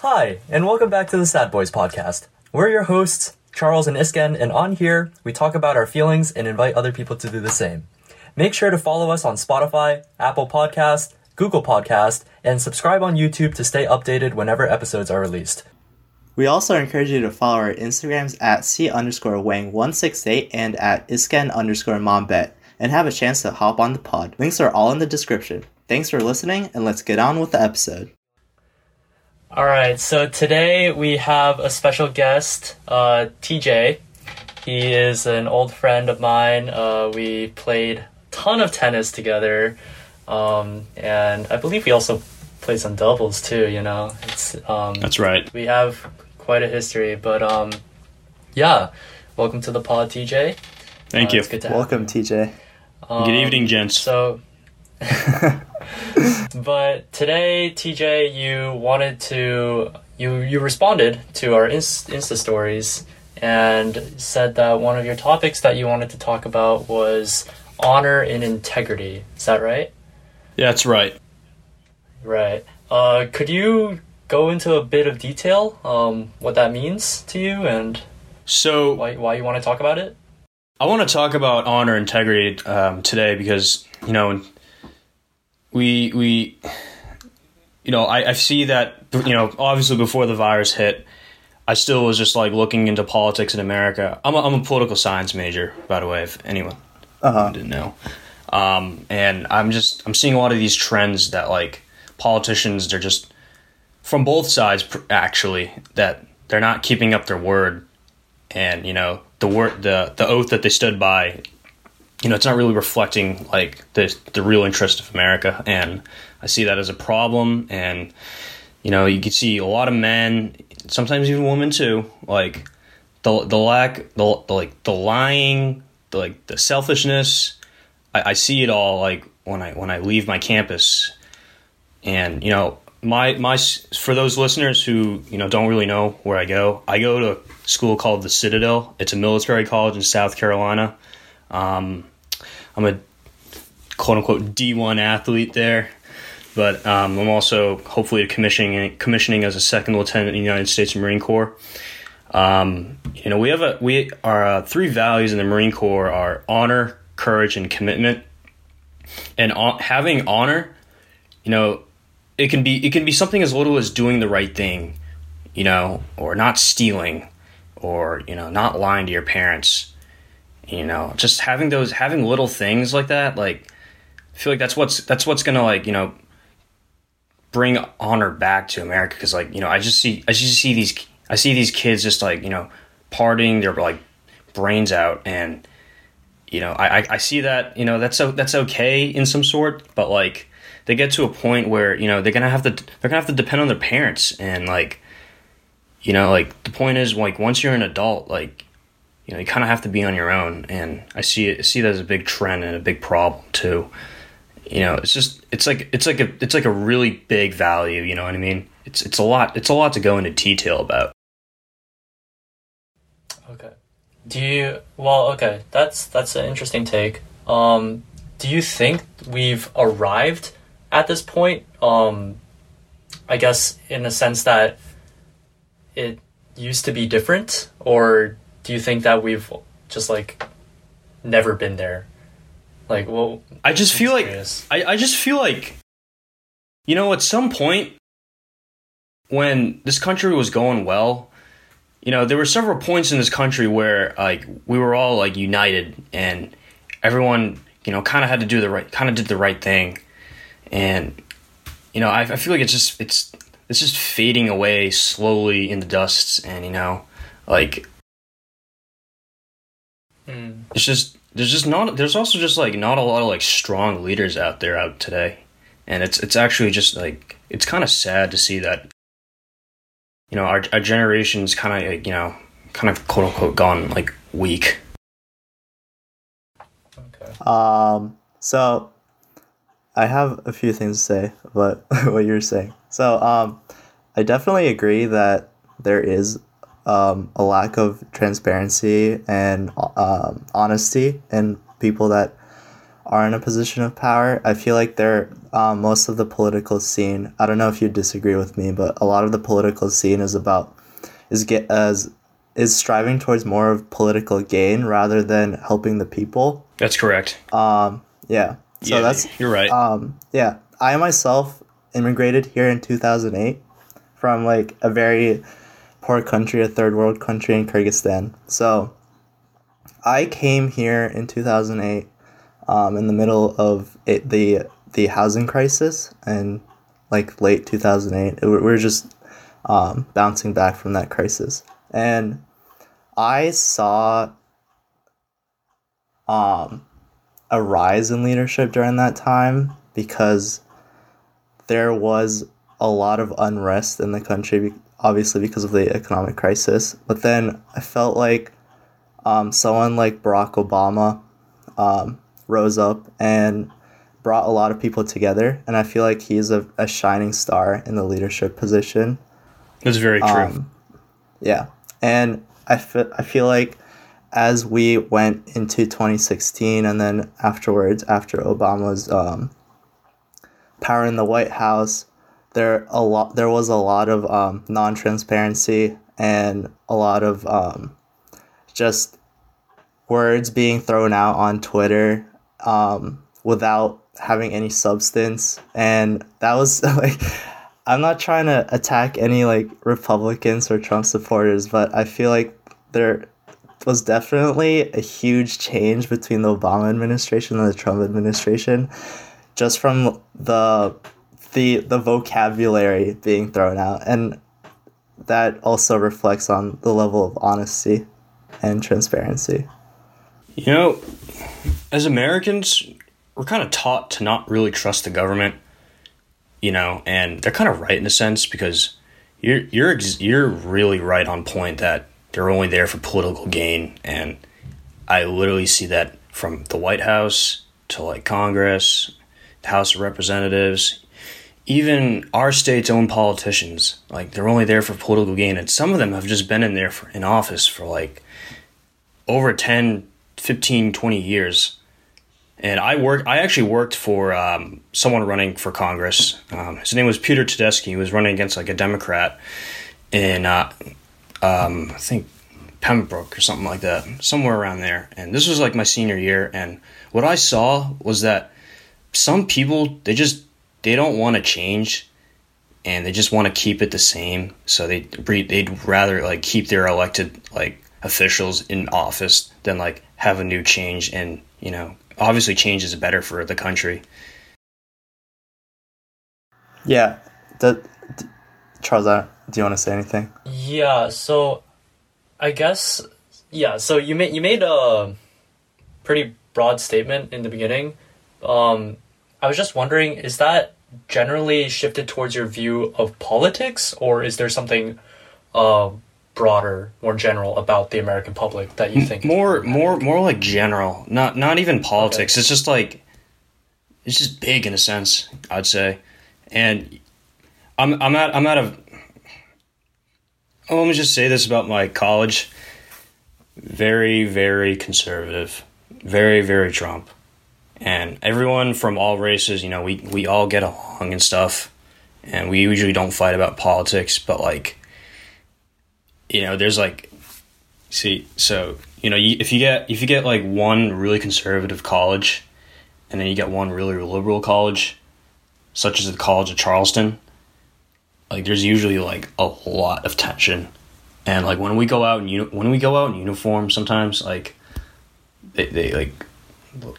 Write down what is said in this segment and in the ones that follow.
Hi, and welcome back to the Sad Boys podcast. We're your hosts, Charles and Isken, and on here, we talk about our feelings and invite other people to do the same. Make sure to follow us on Spotify, Apple Podcast, Google Podcast, and subscribe on YouTube to stay updated whenever episodes are released. We also encourage you to follow our Instagrams at C underscore Wang168 and at Isken underscore Mombet and have a chance to hop on the pod. Links are all in the description. Thanks for listening, and let's get on with the episode. All right, so today we have a special guest, uh, TJ. He is an old friend of mine. Uh, we played a ton of tennis together, um, and I believe we also played some doubles too. You know, it's um, That's right. we have quite a history. But um, yeah, welcome to the pod, TJ. Thank Uh, you. It's good to have Welcome, you. TJ. Um, Good evening, gents. So, but today, TJ, you wanted to you you responded to our Insta stories and said that one of your topics that you wanted to talk about was honor and integrity. Is that right? Yeah, that's right. Right. Uh, could you go into a bit of detail um, what that means to you and So why why you want to talk about it? I want to talk about honor and integrity um, today because you know we we you know I, I see that you know obviously before the virus hit, I still was just like looking into politics in America. I'm a, I'm a political science major, by the way, if anyone Uh huh. didn't know. Um, and I'm just I'm seeing a lot of these trends that like politicians they're just from both sides actually that they're not keeping up their word and you know the word the the oath that they stood by you know it's not really reflecting like the the real interest of America. And I see that as a problem. And you know you can see a lot of men sometimes even women too like the the lack the, the like the lying the like the selfishness. I, I see it all like when I when I leave my campus. And you know my my for those listeners who you know don't really know where I go I go to a school called the Citadel. It's a military college in South Carolina. Um, I'm a quote unquote D1 athlete there but um, I'm also hopefully commissioning commissioning as a second lieutenant in the United States Marine Corps. Um, you know we have a we our uh, three values in the Marine Corps are honor courage and commitment. And having honor you know it can be it can be something as little as doing the right thing you know or not stealing or you know not lying to your parents you know just having those having little things like that like i feel like that's what's that's what's gonna like you know bring honor back to america. Because like you know i just see i just see these i see these kids just like you know partying their like brains out. And you know I, I i see that you know that's so that's okay in some sort but like they get to a point where you know they're gonna have to they're gonna have to depend on their parents. And like you know like the point is like once you're an adult like you know you kind of have to be on your own and i see it see that as a big trend and a big problem too you know it's just it's like it's like a it's like a really big value you know what i mean it's it's a lot it's a lot to go into detail about Okay. Do you well okay, that's that's an interesting take. Um do you think we've arrived at this point? Um I guess in the sense that it used to be different or do you think that we've just like never been there? Like well i just feel like. I, I just feel like you know at some point when this country was going well you know there were several points in this country where like we were all like united and everyone you know kind of had to do the right kind of did the right thing and you know I, I feel like it's just it's it's just fading away slowly in the dust and you know like Mm. it's just there's just not there's also just like not a lot of like strong leaders out there out today and it's it's actually just like it's kind of sad to see that you know our, our generation's kind of like, you know kind of quote unquote gone like weak Okay. Um, so I have a few things to say about what you're saying. So, um, I definitely agree that there is um, a lack of transparency and um, honesty in people that are in a position of power, I feel like they're um, most of the political scene. I don't know if you disagree with me, but a lot of the political scene is about is get as is striving towards more of political gain rather than helping the people. That's correct. Um, yeah. So yeah, that's you're right. um, yeah. I myself immigrated here in 2008 from like a very poor country, a third world country in Kyrgyzstan. So I came here in 2008 um, in the middle of it, the the housing crisis and like late 2008. It, we we're just um, bouncing back from that crisis. And I saw um, a rise in leadership during that time because there was a lot of unrest in the country, obviously because of the economic crisis. But then I felt like um, someone like Barack Obama um, rose up and brought a lot of people together. And I feel like he's a, a shining star in the leadership position. That's very true. Um, yeah. And I fe- I feel like as we went into 2016 and then afterwards, after Obama's um, power in the White House, there a lot there was a lot of um, non-transparency and a lot of um, just words being thrown out on Twitter um, without having any substance, and that was like. I'm not trying to attack any like Republicans or Trump supporters, but I feel like there was definitely a huge change between the Obama administration and the Trump administration just from the the the vocabulary being thrown out and that also reflects on the level of honesty and transparency. You know, as Americans, we're kind of taught to not really trust the government you know, and they're kind of right in a sense because you're you're ex- you're really right on point that they're only there for political gain, and I literally see that from the White House to like Congress, the House of Representatives, even our state's own politicians. Like they're only there for political gain, and some of them have just been in there for, in office for like over 10, 15, 20 years and I worked. I actually worked for um, someone running for Congress. Um, his name was Peter Tedeschi. He was running against like a Democrat in, uh, um, I think, Pembroke or something like that, somewhere around there. And this was like my senior year. And what I saw was that some people they just they don't want to change, and they just want to keep it the same. So they they'd rather like keep their elected like officials in office than like have a new change and you know obviously change is better for the country. Yeah, the, d- Charles, I- do you want to say anything? Yeah, so I guess yeah, so you made you made a pretty broad statement in the beginning. Um, I was just wondering, is that generally shifted towards your view of politics, or is there something uh, broader, more general about the American public that you think? more more more like general not not even politics. Okay. it's just like it's just big in a sense i'd say. And i'm i'm at i'm out of oh, let me just say this about my college. Very very conservative. Very very trump and everyone from all races you know we we all get along and stuff. And we usually don't fight about politics but like you know there's like See, so you know, you, if you get if you get like one really conservative college, and then you get one really liberal college, such as the College of Charleston, like there's usually like a lot of tension, and like when we go out in uni- when we go out in uniform, sometimes like they they like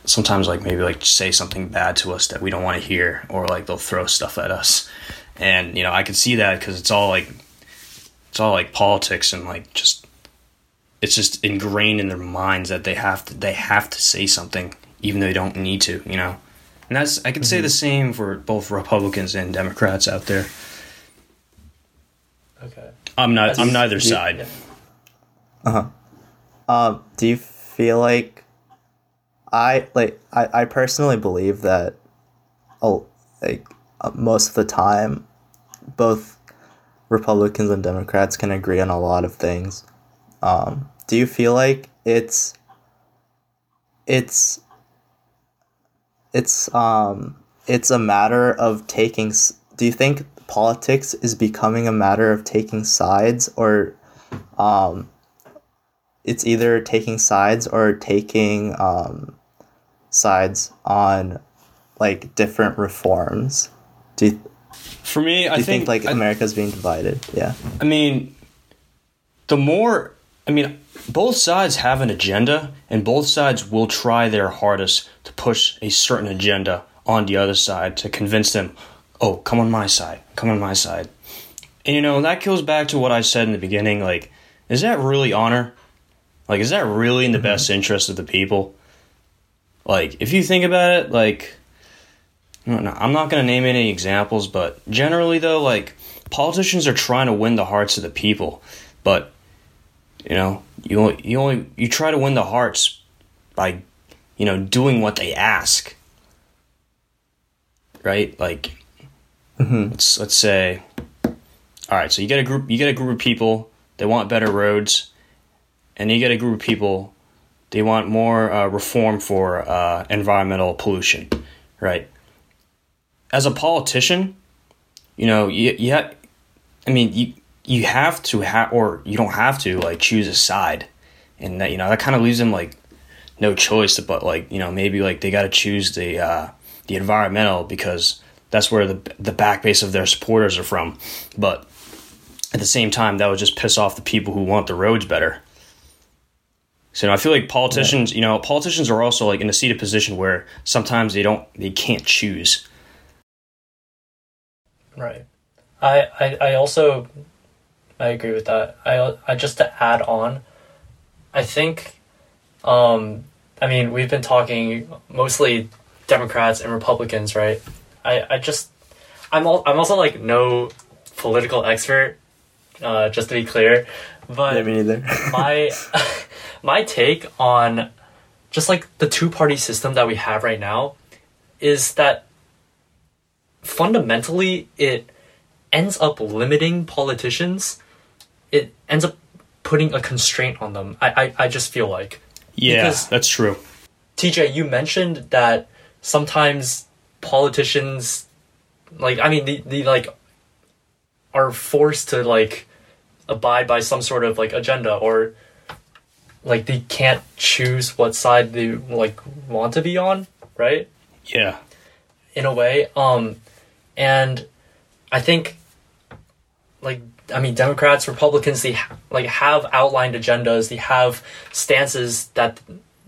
sometimes like maybe like say something bad to us that we don't want to hear, or like they'll throw stuff at us, and you know I can see that because it's all like it's all like politics and like just it's just ingrained in their minds that they have to they have to say something even though they don't need to you know? And that's i can say the same for both republicans and democrats out there. Okay. i'm not i'm neither side. You- side Um, do you feel like I like I, I personally believe that oh like uh, most of the time both Republicans and Democrats can agree on a lot of things. Um, do you feel like it's it's it's um it's a matter of taking do you think politics is becoming a matter of taking sides or um it's either taking sides or taking um sides on like different reforms do you, For me, I you think, think, like I, america's being divided yeah I mean, the more, I mean, both sides have an agenda, and both sides will try their hardest to push a certain agenda on the other side to convince them, oh, come on my side, come on my side. And you know, that goes back to what I said in the beginning like, is that really honor? Like, is that really in the mm-hmm. best interest of the people? Like, if you think about it, like, no, no, I'm not going to name any examples, but generally, though, like, politicians are trying to win the hearts of the people, but you know, you only, you only you try to win the hearts by, you know, doing what they ask. Right? Like, mm-hmm. let's let's say, all right. So you get a group, you get a group of people. They want better roads, and you get a group of people. They want more uh, reform for uh, environmental pollution, right? As a politician, you know, you, you ha- I mean, you you have to have, or you don't have to, like choose a side, and that you know that kind of leaves them like no choice, but like you know maybe like they got to choose the uh, the environmental because that's where the the back base of their supporters are from, but at the same time that would just piss off the people who want the roads better. So you know, I feel like politicians, you know, politicians are also like in a seated position where sometimes they don't, they can't choose. Right. I, I, I also I agree with that. I I just to add on, I think um I mean we've been talking mostly Democrats and Republicans, right? I, I just I'm all, I'm also like no political expert, uh, just to be clear. But yeah me neither. my my take on just like the two party system that we have right now is that fundamentally it ends up limiting politicians. It ends up putting a constraint on them i i, I just feel like. Yeah, Because- that's true. tj you mentioned that sometimes politicians like i mean the, the like are forced to like abide by some sort of like agenda or like they can't choose what side they like want to be on right? Yeah, in a way um and i think like i mean democrats republicans they ha- like have outlined agendas. They have stances that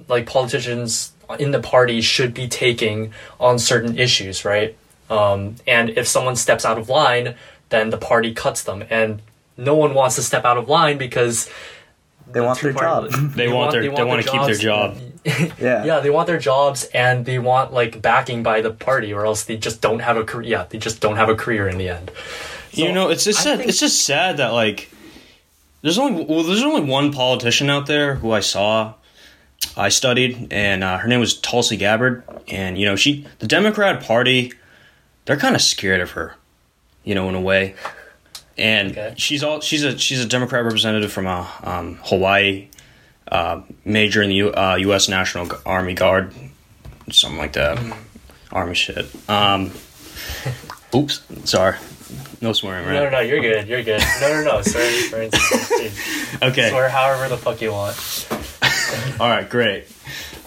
like politicians in the party should be taking on certain issues right? Um and if someone steps out of line then the party cuts them. And no one wants to step out of line because they want their job two-party- They want their- they wanna keep their job. yeah yeah, they want their jobs and they want like backing by the party, or else they just don't have a career. Yeah, they just don't have a career in the end. you know, it's just sad. think- It's just sad that like there's only well, there's only one politician out there who I saw, I studied, and uh, her name was Tulsi Gabbard, and you know she the Democrat Party, they're kind of scared of her, you know, in a way. And Okay. she's all she's a she's a Democrat representative from uh, um, Hawaii, uh, major in the U, uh, U.S. National Army Guard, something like that, Army shit. Um, oops, sorry, no swearing, right? No, no, no, you're good. You're good. No, no, no. Swear, dude, Okay. swear however the fuck you want. All right. Great.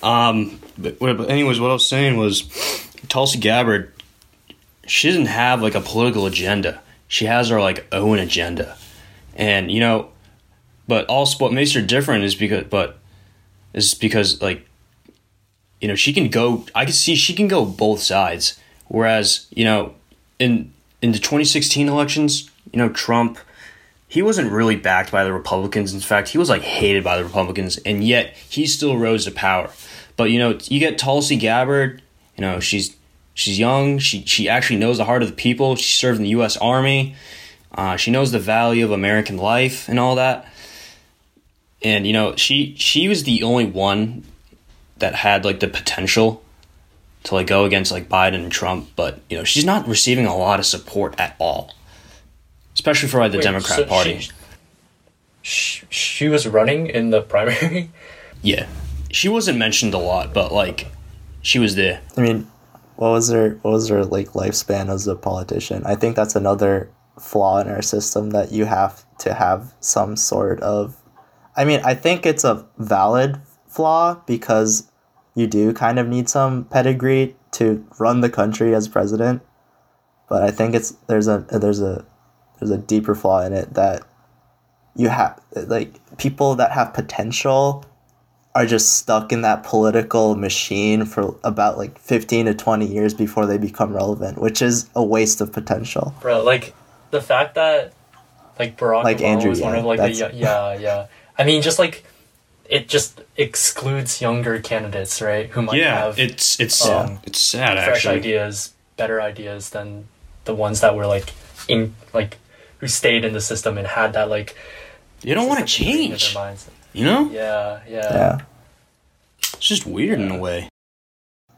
Um. But, but anyways, what I was saying was, Tulsi Gabbard, she doesn't have like a political agenda. She has her like own agenda, and you know, but also what makes her different is because, but is because like, you know, she can go. I can see she can go both sides. Whereas you know, in in the 2016 elections, you know, Trump he wasn't really backed by the Republicans. In fact, he was like hated by the Republicans, and yet he still rose to power. But you know, you get Tulsi Gabbard. You know, she's she's young. She she actually knows the heart of the people. She served in the U.S. Army. Uh, she knows the value of American life and all that. And you know, she she was the only one that had like the potential to like go against like Biden and Trump. But you know, she's not receiving a lot of support at all especially for like, the Wait, Democrat so Party. She, she, she was running in the primary. yeah, she wasn't mentioned a lot, but like she was there. I mean, what was their what was their like lifespan as a politician? I think that's another flaw in our system that you have to have some sort of I mean, I think it's a valid flaw because you do kind of need some pedigree to run the country as president. But I think it's there's a there's a there's a deeper flaw in it that you have like people that have potential are just stuck in that political machine for about like 15 to 20 years before they become relevant, which is a waste of potential. Bro, like the fact that like Barack Like Obama Andrew was one of like the that's- yeah yeah. I mean, just like it just excludes younger candidates, right? Who might yeah, have it's it's um, it's sad fresh actually. ideas, better ideas than the ones that were like in like who stayed in the system and had that like You don't want to system ingrained in change. their minds. You know, Yeah, yeah. Yeah. it's just weird in a way.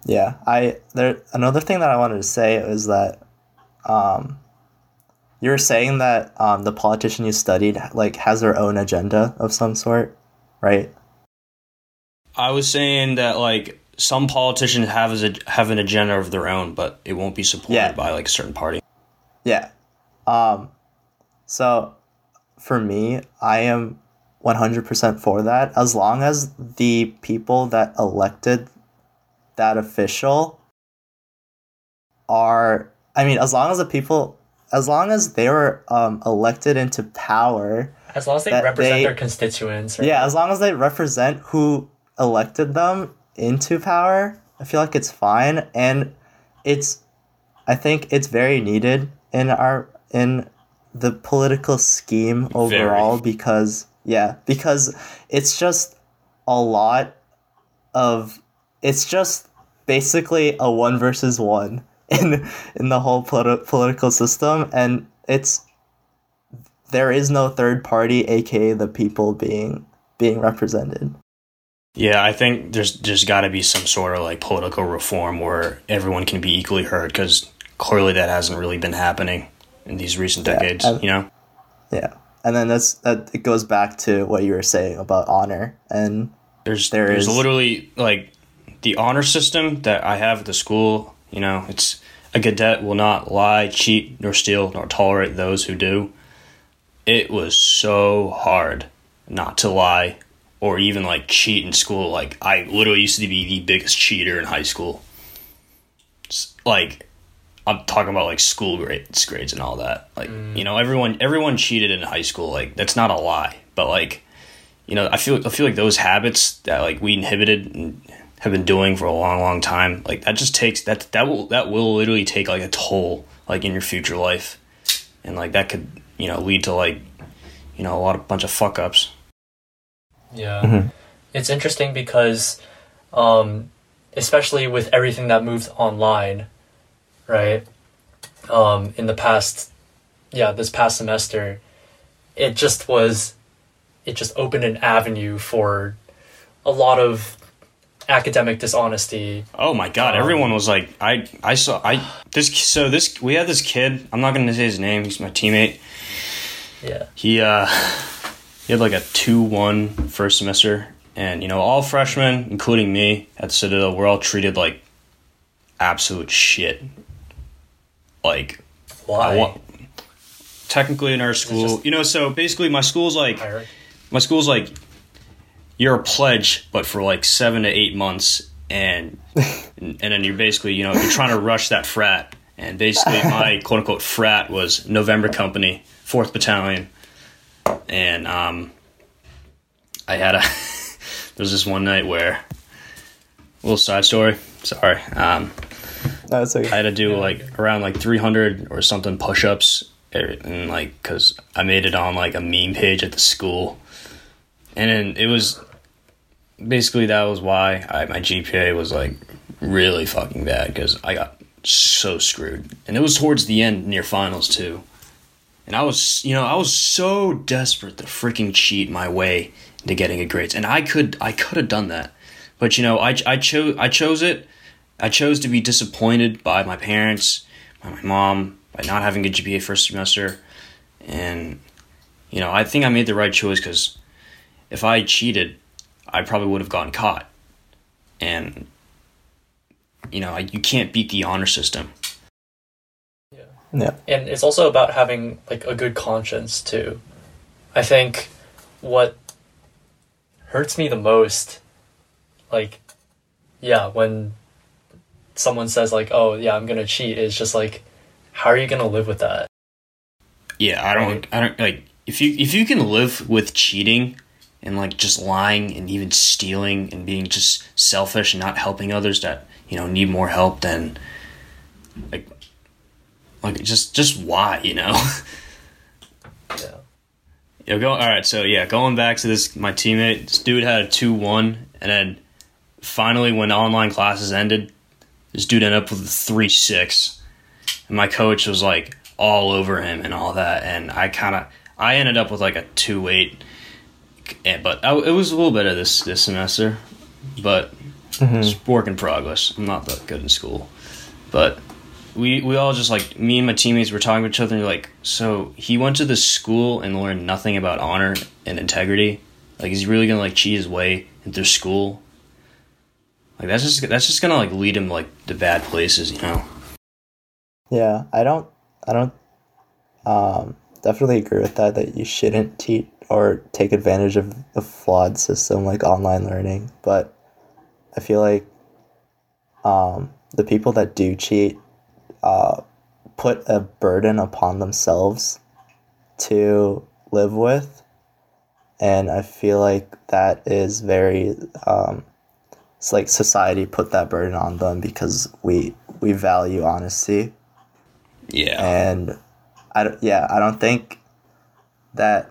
Yeah, I there another thing that I wanted to say is that um you were saying that um the politician you studied like has their own agenda of some sort, right? I was saying that like some politicians have as a, have an agenda of their own, but it won't be supported Yeah. by like a certain party. Yeah. Um so for me, I am 100% for that as long as the people that elected that official are I mean, as long as the people as long as they were um, elected into power, As long as they represent they- their constituents. Right? yeah, as long as they represent who elected them into power, I feel like it's fine and it's I think it's very needed in our in the political scheme overall because yeah, because it's just a lot of it's just basically a one versus one in in the whole politi- political system and it's there is no third party aka the people being being represented Yeah, I think there's there's got to be some sort of like political reform where everyone can be equally heard because clearly that hasn't really been happening in these recent decades. and- you know, yeah and then that's that it goes back to what you were saying about honor and there's There there's is- literally like the honor system that I have at the school. You know, it's a cadet will not lie, cheat, nor steal, nor tolerate those who do. It was so hard not to lie or even like cheat in school. Like I literally used to be the biggest cheater in high school. S- Like I'm talking about like school grades, grades and all that. Like you know, everyone everyone cheated in high school. Like that's not a lie, but like you know, I feel I feel like those habits that like we inhibited and have been doing for a long, long time, like that just takes that that will that will literally take like a toll like in your future life, and like that could you know lead to like you know a lot of bunch of fuck ups. Yeah. Mhm. It's interesting because, um, especially with everything that moved online, right? Um, in the past, yeah, this past semester, it just was, it just opened an avenue for a lot of academic dishonesty. Oh my god! Um, Everyone was like, I I saw I this so this we had this kid. I'm not gonna say his name. He's my teammate. Yeah. He uh he had like a two one first semester, and you know all freshmen, including me at Citadel, we're all treated like absolute shit. Like Why? I want technically in our school, just- you know. So basically, my school's like my school's like you're a pledge, but for like seven to eight months, and and then you're basically you know you're trying to rush that frat, and basically my quote unquote frat was November Company, Fourth Battalion, and um, I had a there's this one night where little side story. Sorry, um, no, it's okay. I had to do like around like 300 or something push-ups eh, and like because I made it on like a meme page at the school, and then it was basically that was why I, my GPA was like really fucking bad because I got so screwed, and it was towards the end near finals too, and I was you know I was so desperate to freaking cheat my way into getting a grades, and I could I could have done that, but you know I I chose I chose it. I chose to be disappointed by my parents, by my mom, by not having a GPA first semester, and you know I think I made the right choice because if I cheated, I probably would have gotten caught, and you know you can't beat the honor system. Yeah. and it's also about having like a good conscience too. I think what hurts me the most, like, yeah, when someone says like, "Oh, yeah, I'm gonna cheat," is just like, how are you gonna live with that? Yeah, I don't. I don't like if you if you can live with cheating and like just lying and even stealing and being just selfish and not helping others that you know need more help. Then like like just just why you know. Yeah. Yeah, go. All right, so yeah, going back to this, my teammate, this dude had a two one, and then finally, when online classes ended, this dude ended up with a three six, and my coach was like all over him and all that, and I kind of, I ended up with like a two eight, eh, but I, it was a little better this this semester, but mm-hmm. it's work in progress. I'm not that good in school, but we we all just like me and my teammates were talking to each other and like so he went to this school and learned nothing about honor and integrity. Like he's really gonna like cheat his way into school like that's just that's just gonna like lead him like to bad places you know Yeah, I don't, I don't, um, definitely agree with that. That you shouldn't cheat or take advantage of a flawed system like online learning. But I feel like, um, the people that do cheat, uh, put a burden upon themselves to live with, and I feel like that is very, um, it's like society put that burden on them because we we value honesty yeah and I don't, yeah, I don't think that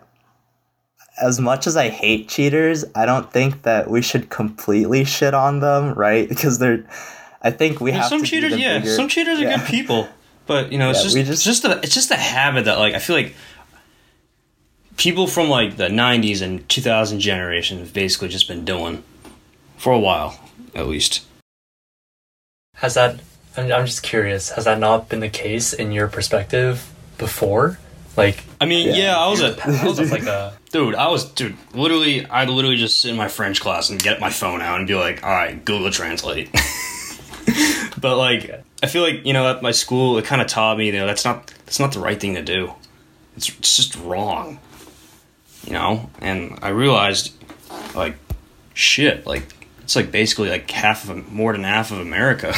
as much as I hate cheaters, I don't think that we should completely shit on them, right? Because they're, I think we have some cheaters yeah bigger- some cheaters are yeah. good people but you know it's Yeah, just, we it's just- just a it's just a habit that like i feel like people from like the 90s and 2000 generation have basically just been doing for a while at least Has that? I'm, I'm just curious. Has that not been the case in your perspective before? Like, i mean yeah, Yeah. i was a I was like a Dude, I was dude. Literally, I'd literally just sit in my French class and get my phone out and be like, "All right, Google Translate." but like, I feel like you know at my school it kind of taught me you know that's not that's not the right thing to do. It's, it's just wrong, you know. And I realized, like, shit, like it's like basically like half of more than half of America.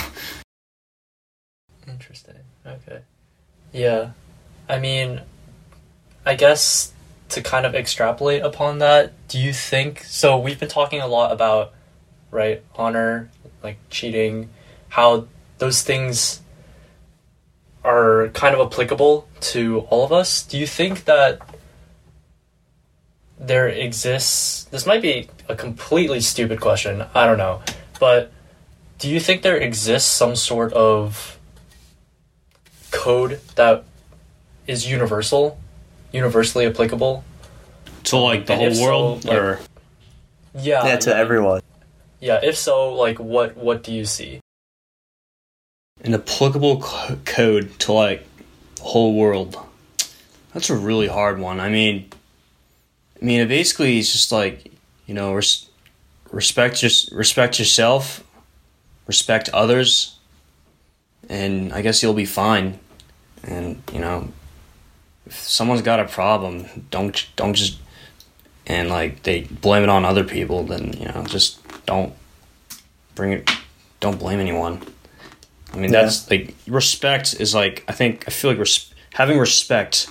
Interesting. Okay. Yeah. I mean, I guess to kind of extrapolate upon that, do you think so? We've been talking a lot about, right, honor, like cheating, how those things are kind of applicable to all of us. Do you think that there exists, this might be a completely stupid question, I don't know, but do you think there exists some sort of code that is universal, universally applicable. to like the And whole if so, world, like- or Yeah, Yeah, to everyone. Yeah, if so, like what what do you see? an applicable co- code to like the whole world that's a really hard one i mean i mean it basically is just like you know res- respect just respect yourself respect others and i guess you'll be fine and you know if someone's got a problem don't don't just and like they blame it on other people then you know just don't bring it don't blame anyone I mean, Yeah. that's like respect is like I think I feel like res- having respect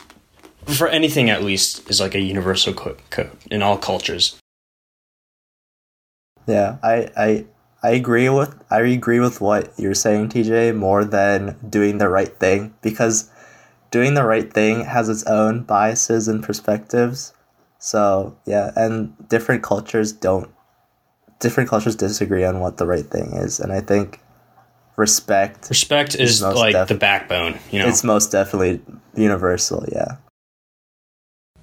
for anything at least is like a universal co- code in all cultures. Yeah, I, I I agree with I agree with what you're saying, TJ, more than doing the right thing because doing the right thing has its own biases and perspectives. So yeah, and different cultures don't different cultures disagree on what the right thing is, and I think respect Respect is most like def- the backbone, you know. it's most definitely universal. Yeah,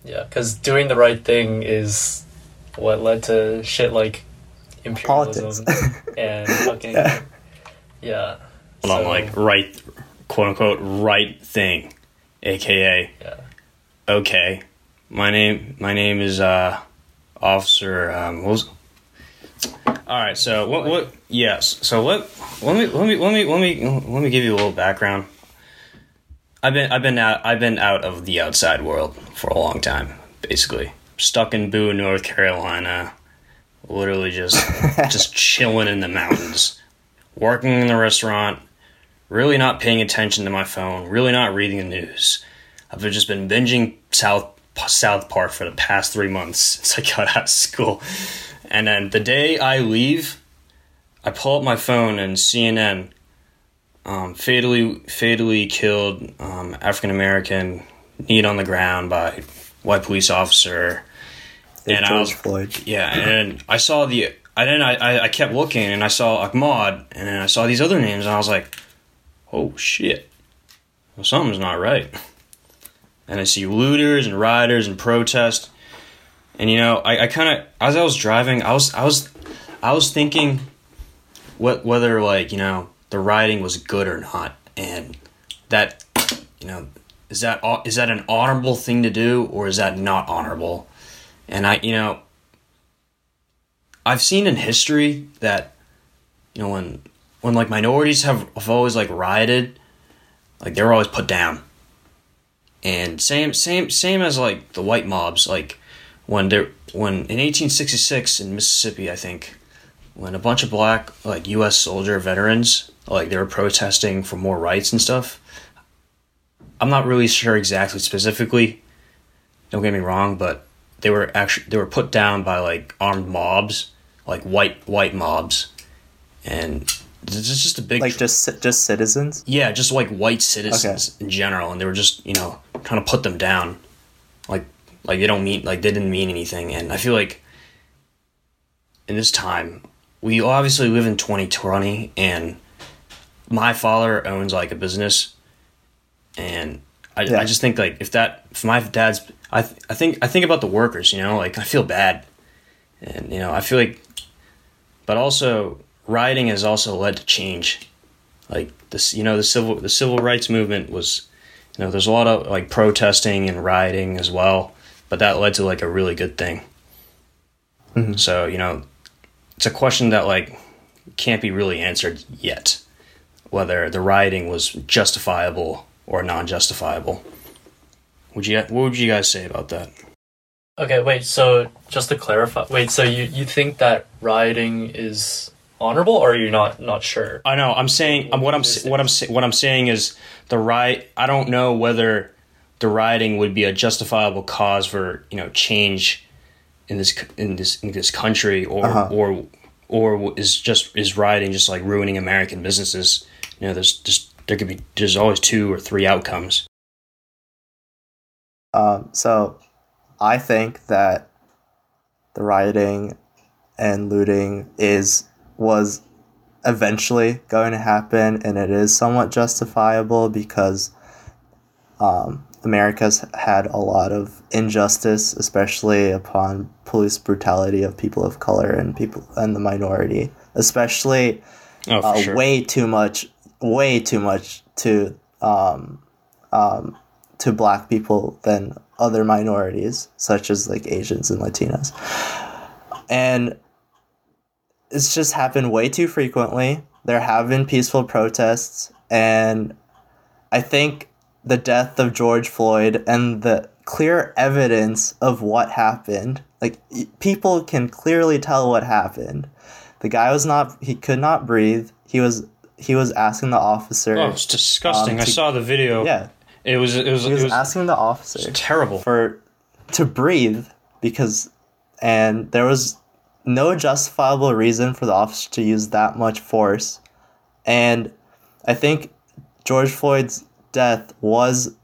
Yeah, because doing the right thing is what led to shit like imperialism politics. and fucking yeah. Yeah. Hold on, So, like right, quote unquote, right thing, aka yeah. okay. My name, my name is uh, Officer. Um, what was, All right, so what? What? Yes. So what? let me let me let me let me let me give you a little background. I've been I've been out I've been out of the outside world for a long time, basically stuck in Boone, North Carolina, literally just just chilling in the mountains, working in the restaurant, really not paying attention to my phone, really not reading the news. I've just been binging South South Park for the past three months since I got out of school. And then the day I leave, I pull up my phone and CNN um, fatally fatally killed um, African American kneed on the ground by white police officer. It's And I was- Floyd. Yeah, and I saw the. I then I, I I kept looking and I saw Ahmaud and then I saw these other names and I was like, oh shit, well something's not right. And I see looters and rioters and protest, and you know I, I kind of as I was driving I was I was I was thinking, what whether like you know the rioting was good or not, and that you know is that is that an honorable thing to do or is that not honorable? And I, you know, I've seen in history that, you know, when when like minorities have, have always like rioted, like they were always put down. And same same same as like the white mobs, like when there when in 1866 in Mississippi, I think, when a bunch of black like U.S. soldier veterans like they were protesting for more rights and stuff. I'm not really sure exactly specifically. Don't get me wrong, but they were actually they were put down by like armed mobs, like white white mobs, and it's just a big Like just just citizens. yeah, just like white citizens in general, and they were just you know trying to put them down, like like they don't mean like they didn't mean anything, and I feel like in this time we obviously live in 2020, and my father owns like a business, and I, Yeah. I just think like if that if my dad's I th- I think I think about the workers, you know, like I feel bad, and you know I feel like, but also rioting has also led to change. Like this you know the civil the civil rights movement was you know there's a lot of like protesting and rioting as well but that led to like a really good thing. Mm-hmm. So you know it's a question that like can't be really answered yet whether the rioting was justifiable or non-justifiable would you what would you guys say about that Okay, wait. So just to clarify, wait. So you you think that rioting is honorable, or are you not not sure? I know. I'm saying um, what I'm what I'm what I'm saying is the riot. I don't know whether the rioting would be a justifiable cause for you know change in this in this in this country, or Uh-huh. or or is just is rioting just like ruining American businesses? You know, there's just there could be there's always two or three outcomes. Um, so I think that the rioting and looting is was eventually going to happen, and it is somewhat justifiable because um, America's had a lot of injustice, especially upon police brutality of people of color and people and the minority, especially Oh, uh, sure. way too much, way too much to um, um, to black people than other minorities, such as like Asians and Latinos. And it's just happened way too frequently. There have been peaceful protests, and I think the death of George Floyd and the clear evidence of what happened, like people can clearly tell what happened. The guy was not he could not breathe. He was he was asking the officer Oh, it's disgusting. um, I saw the video. Yeah. It was it was He it was, was asking the officer terrible. for to breathe because and there was no justifiable reason for the officer to use that much force and i think george floyd's death was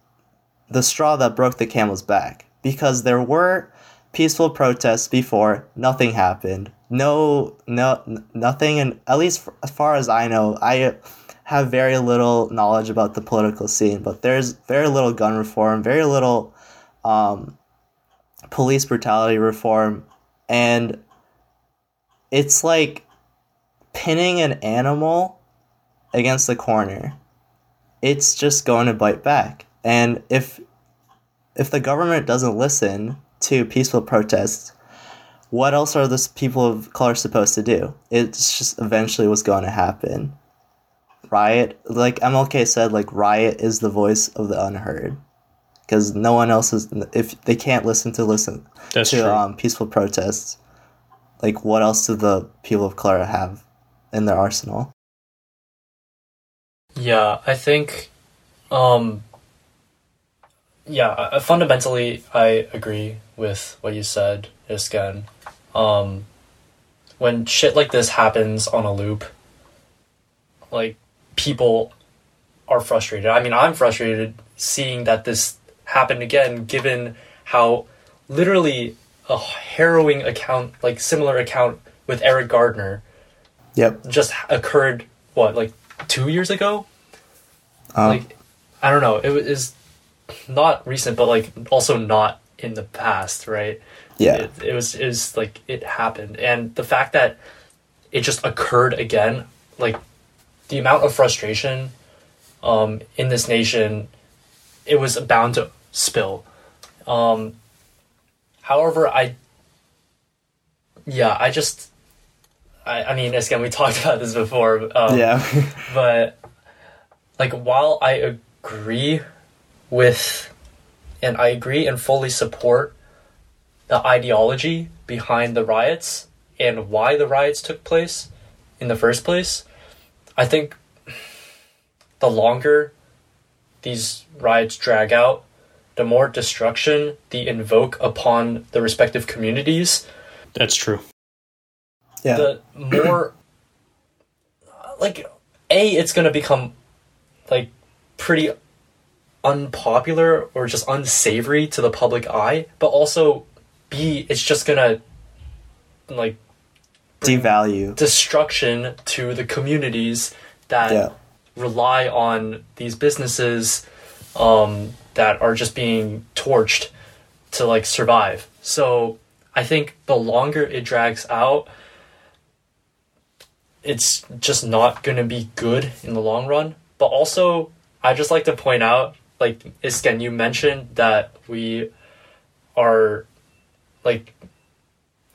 the straw that broke the camel's back. Because there were peaceful protests before nothing happened. No no nothing and at least as far as i know i have very little knowledge about the political scene but there's very little gun reform very little um, police brutality reform and it's like pinning an animal against the corner it's just going to bite back and if if the government doesn't listen to peaceful protests what else are the people of color supposed to do? It's just eventually what's going to happen. Riot, like MLK said, like Riot is the voice of the unheard, because no one else is. If they can't listen to listen That's to um, peaceful protests, like what else do the people of color have in their arsenal? Yeah, I think, um, yeah, uh, fundamentally, I agree with what you said, Isken. Um, when shit like this happens on a loop, like, people are frustrated. I mean, I'm frustrated seeing that this happened again, given how literally a harrowing account, like, similar account with Eric Garner Yep. just occurred, what, like, two years ago? Um, like I don't know. It was not recent, but like also not in the past, right? yeah. It, it was it was like it happened, and the fact that it just occurred again, like the amount of frustration um, in this nation, it was bound to spill. Um, however, I yeah, I just. I, I mean, again, we talked about this before. Um, yeah. but like while I agree with and I agree and fully support the ideology behind the riots and why the riots took place in the first place, I think the longer these riots drag out, the more destruction they invoke upon the respective communities, That's true. Yeah. the more like a it's going to become like pretty unpopular or just unsavory to the public eye but also b it's just going to like Devalue. destruction to the communities that Yeah. rely on these businesses um, that are just being torched to like survive. So I think the longer it drags out, it's just not going to be good in the long run. But also, I just like to point out, like Isken, you mentioned that we are like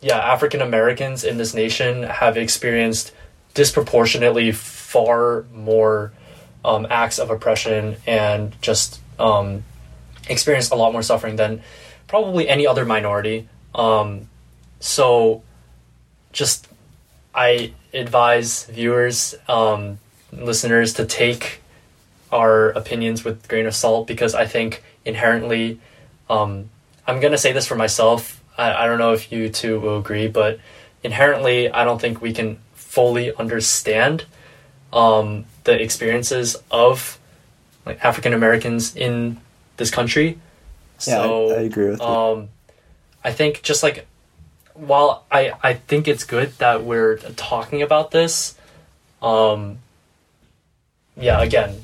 yeah, African Americans in this nation have experienced disproportionately far more um, acts of oppression and just um, experienced a lot more suffering than probably any other minority. Um, so, just I advise viewers, um, listeners to take our opinions with grain of salt because I think inherently, um, I'm gonna say this for myself. I, I don't know if you two will agree, but inherently, I don't think we can fully understand um, the experiences of like African Americans in this country. Yeah, I- so I agree with you. um, I think just like while I I think it's good that we're talking about this, um, yeah, again,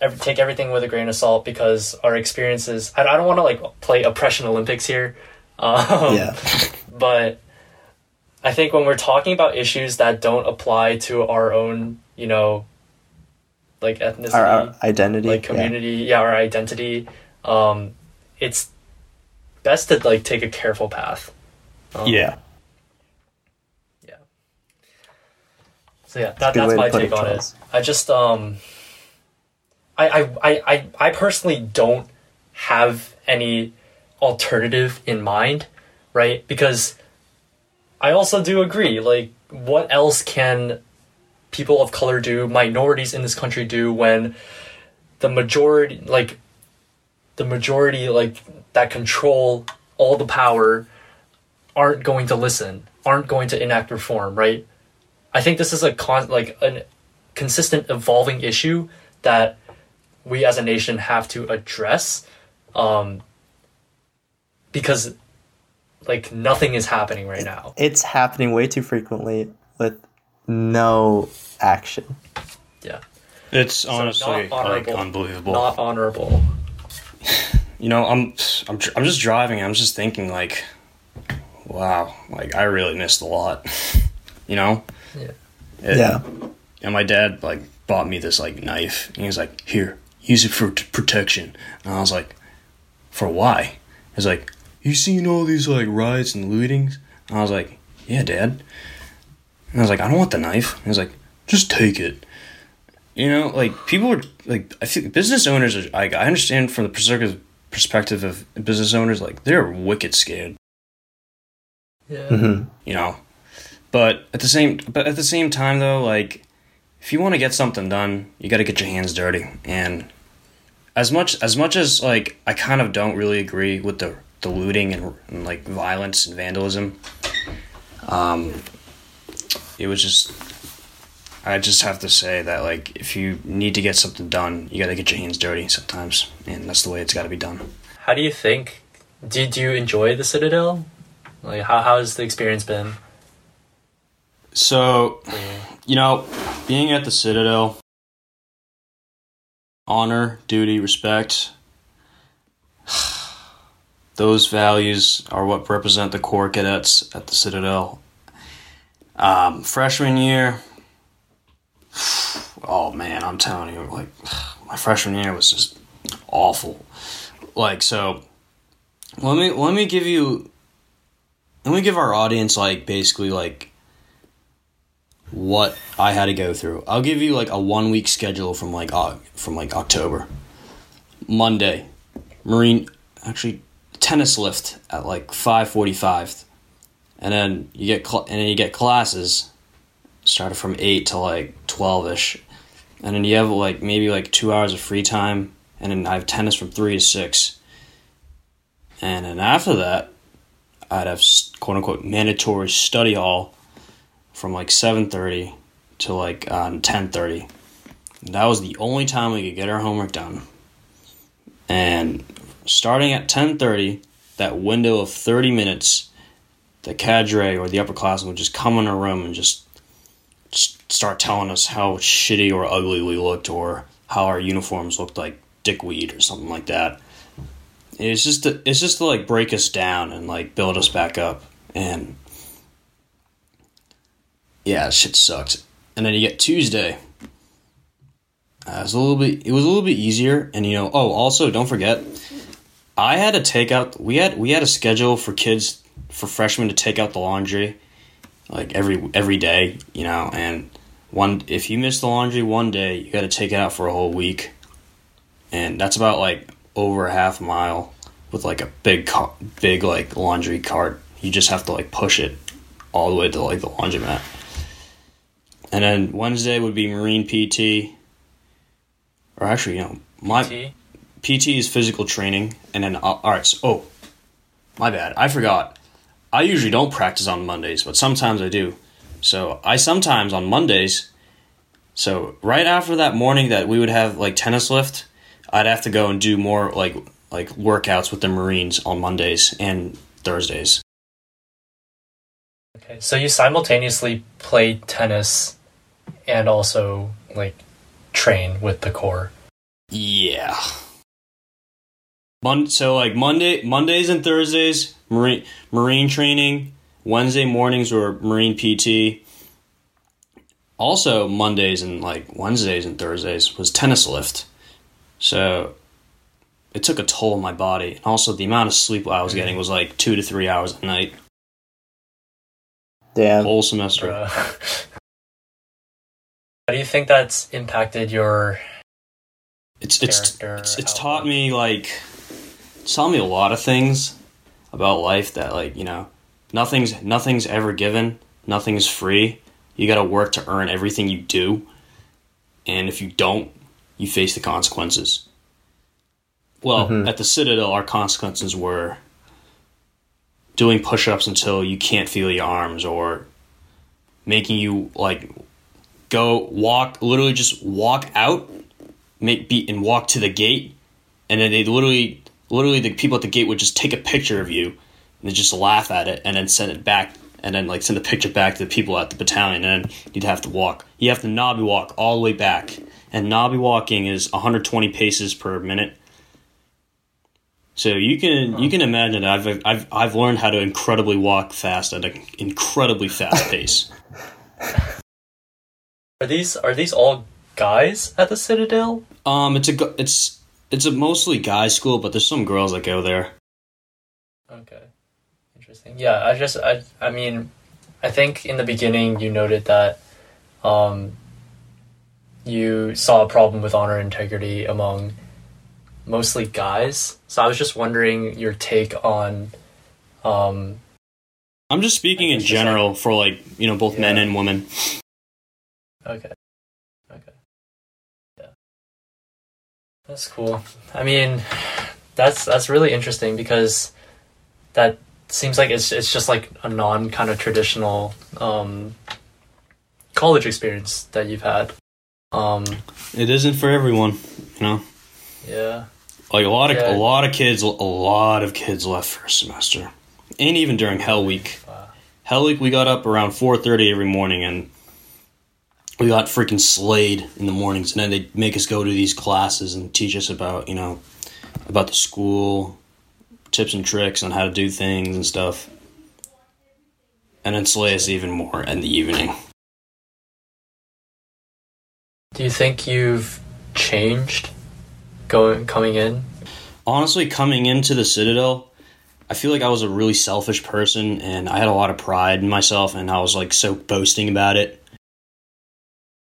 every, take everything with a grain of salt because our experiences. I, I don't want to like play oppression Olympics here, um, yeah. but I think when we're talking about issues that don't apply to our own, you know, like ethnicity, Our, our identity. like yeah. community, yeah, our identity, um, it's best to like take a careful path. Um, Yeah. yeah. So yeah, that, that's my take it, on Charles. it. I just um, I, I I I I personally don't have any alternative in mind, right? Because I also do agree. Like, what else can people of color do, minorities in this country do when the majority, like, the majority, like, that control all the power aren't going to listen, aren't going to enact reform, right? I think this is a con like a consistent evolving issue that we as a nation have to address, um, because like nothing is happening right now. It's happening way too frequently with no action. Yeah, It's not honestly like unbelievable. not honorable. you know, I'm I'm tr- I'm just driving. I'm just thinking like, wow, like I really missed a lot. you know. Yeah. It- yeah. And my dad like bought me this like knife. And he was like, "Here, use it for t- protection." And I was like, "For why?" He's like, "You seen all these like riots and lootings?" And I was like, yeah, dad. And I was like, I don't want the knife. And he was like, just take it. You know, like people are like, I think business owners are. Like, I understand from the perspective perspective of business owners, like they're wicked scared. Yeah. Mhm. You know, but at the same, but at the same time though, like if you want to get something done, you got to get your hands dirty. And as much as much as like I kind of don't really agree with the the looting and, and like violence and vandalism. Um, it was just I just have to say that like if you need to get something done, you got to get your hands dirty sometimes, and that's the way it's got to be done. How do you think? Do, do you enjoy the Citadel? Like, how how has the experience been? So, you? know, being at the Citadel, honor, duty, respect, those values are what represent the core cadets at the Citadel. Um, freshman year, oh man, I'm telling you, like, my freshman year was just awful. Like, so, let me let me give you, let me give our audience like basically like what I had to go through. I'll give you like a one week schedule from like uh, from like October. Monday, Marine actually tennis lift at like five forty five, and then you get cl- and then you get classes started from eight to like twelve ish, and then you have like maybe like two hours of free time, and then I have tennis from three to six, and then after that, I'd have quote unquote mandatory study hall from like 7.30 to like uh, 10.30 that was the only time we could get our homework done. And starting at 10.30 that window of 30 minutes the cadre or the upperclassmen would just come in our room and just start telling us how shitty or ugly we looked or how our uniforms looked like dickweed or something like that it's just to, it's just to like break us down and like build us back up and yeah, shit sucks. And then you get Tuesday. Uh, it was a little bit. It was a little bit easier, and you know. Oh, also, don't forget, I had to take out. We had we had a schedule for kids for freshmen to take out the laundry, like every every day, you know. And one, if you miss the laundry one day, you got to take it out for a whole week, and that's about like over a half mile with like a big big like laundry cart. You just have to like push it all the way to like the laundromat. And then Wednesday would be Marine PT. Or actually, you know, my T? PT is physical training, and then uh, all right. So, oh, my bad. I forgot. I usually don't practice on Mondays, but sometimes I do. So I sometimes on Mondays. So right after that morning that we would have like tennis lift, I'd have to go and do more like like workouts with the Marines on Mondays and Thursdays. Okay, so you simultaneously play tennis and also like train with the corps. Yeah. Mon- so like Monday, Mondays and Thursdays, marine marine training. Wednesday mornings were marine PT. Also Mondays and like Wednesdays and Thursdays was tennis lift. So it took a toll on my body. And also the amount of sleep I was mm. getting was like two to three hours a night. Damn. Whole semester. Bruh. How do you think that's impacted your it's it's it's, it's taught me like it's taught me a lot of things about life that like you know nothing's nothing's ever given nothing's free you got to work to earn everything you do and if you don't you face the consequences. Well Mhm. at the citadel our consequences were doing push-ups until you can't feel your arms or making you like go walk literally just walk out make beat and walk to the gate and then they literally literally the people at the gate would just take a picture of you and they just laugh at it and then send it back and then like send the picture back to the people at the battalion and then you'd have to walk. You have to knobby walk all the way back and knobby walking is 120 paces per minute so you can you can imagine that I've, I've I've learned how to incredibly walk fast at an incredibly fast pace. Are these are these all guys at the Citadel? Um, it's a it's it's a mostly guy school, but there's some girls that go there. Okay. Interesting. Yeah, I just I I mean, I think in the beginning you noted that um you saw a problem with honor integrity among mostly guys. So I was just wondering your take on um I'm just speaking in general for like you know both men and women. okay. Okay. Yeah. That's cool. I mean, that's that's really interesting because that seems like it's it's just like a non kind of traditional um college experience that you've had. Um It isn't for everyone, you know. yeah. Like a lot of Yeah. a lot of kids, a lot of kids left first semester, and even during Hell Week. Wow. Hell Week, we got up around four thirty every morning, and we got freaking slayed in the mornings. And then they make us go to these classes and teach us about you know about the school, tips and tricks on how to do things and stuff, and then slay us even more in the evening. Do you think you've changed going coming in? honestly coming into the citadel i feel like i was a really selfish person and i had a lot of pride in myself and i was like so boasting about it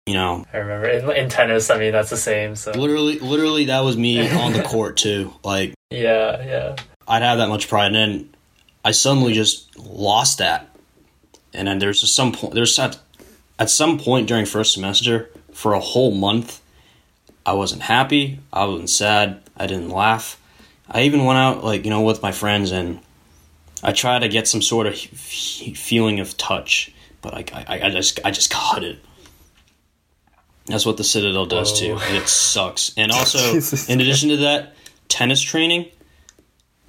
you know I remember in, in tennis. I mean, that's the same. So literally literally that was me on the court too like yeah, yeah. i'd have that much pride and then i suddenly just lost that and then there's just some point there's at, at some point during first semester for a whole month. I wasn't happy. I wasn't sad. I didn't laugh. I even went out like you know with my friends and i tried to get some sort of feeling of touch but I, I, I just i just cut it. That's what the citadel does too. And it sucks. And also in addition to that tennis training.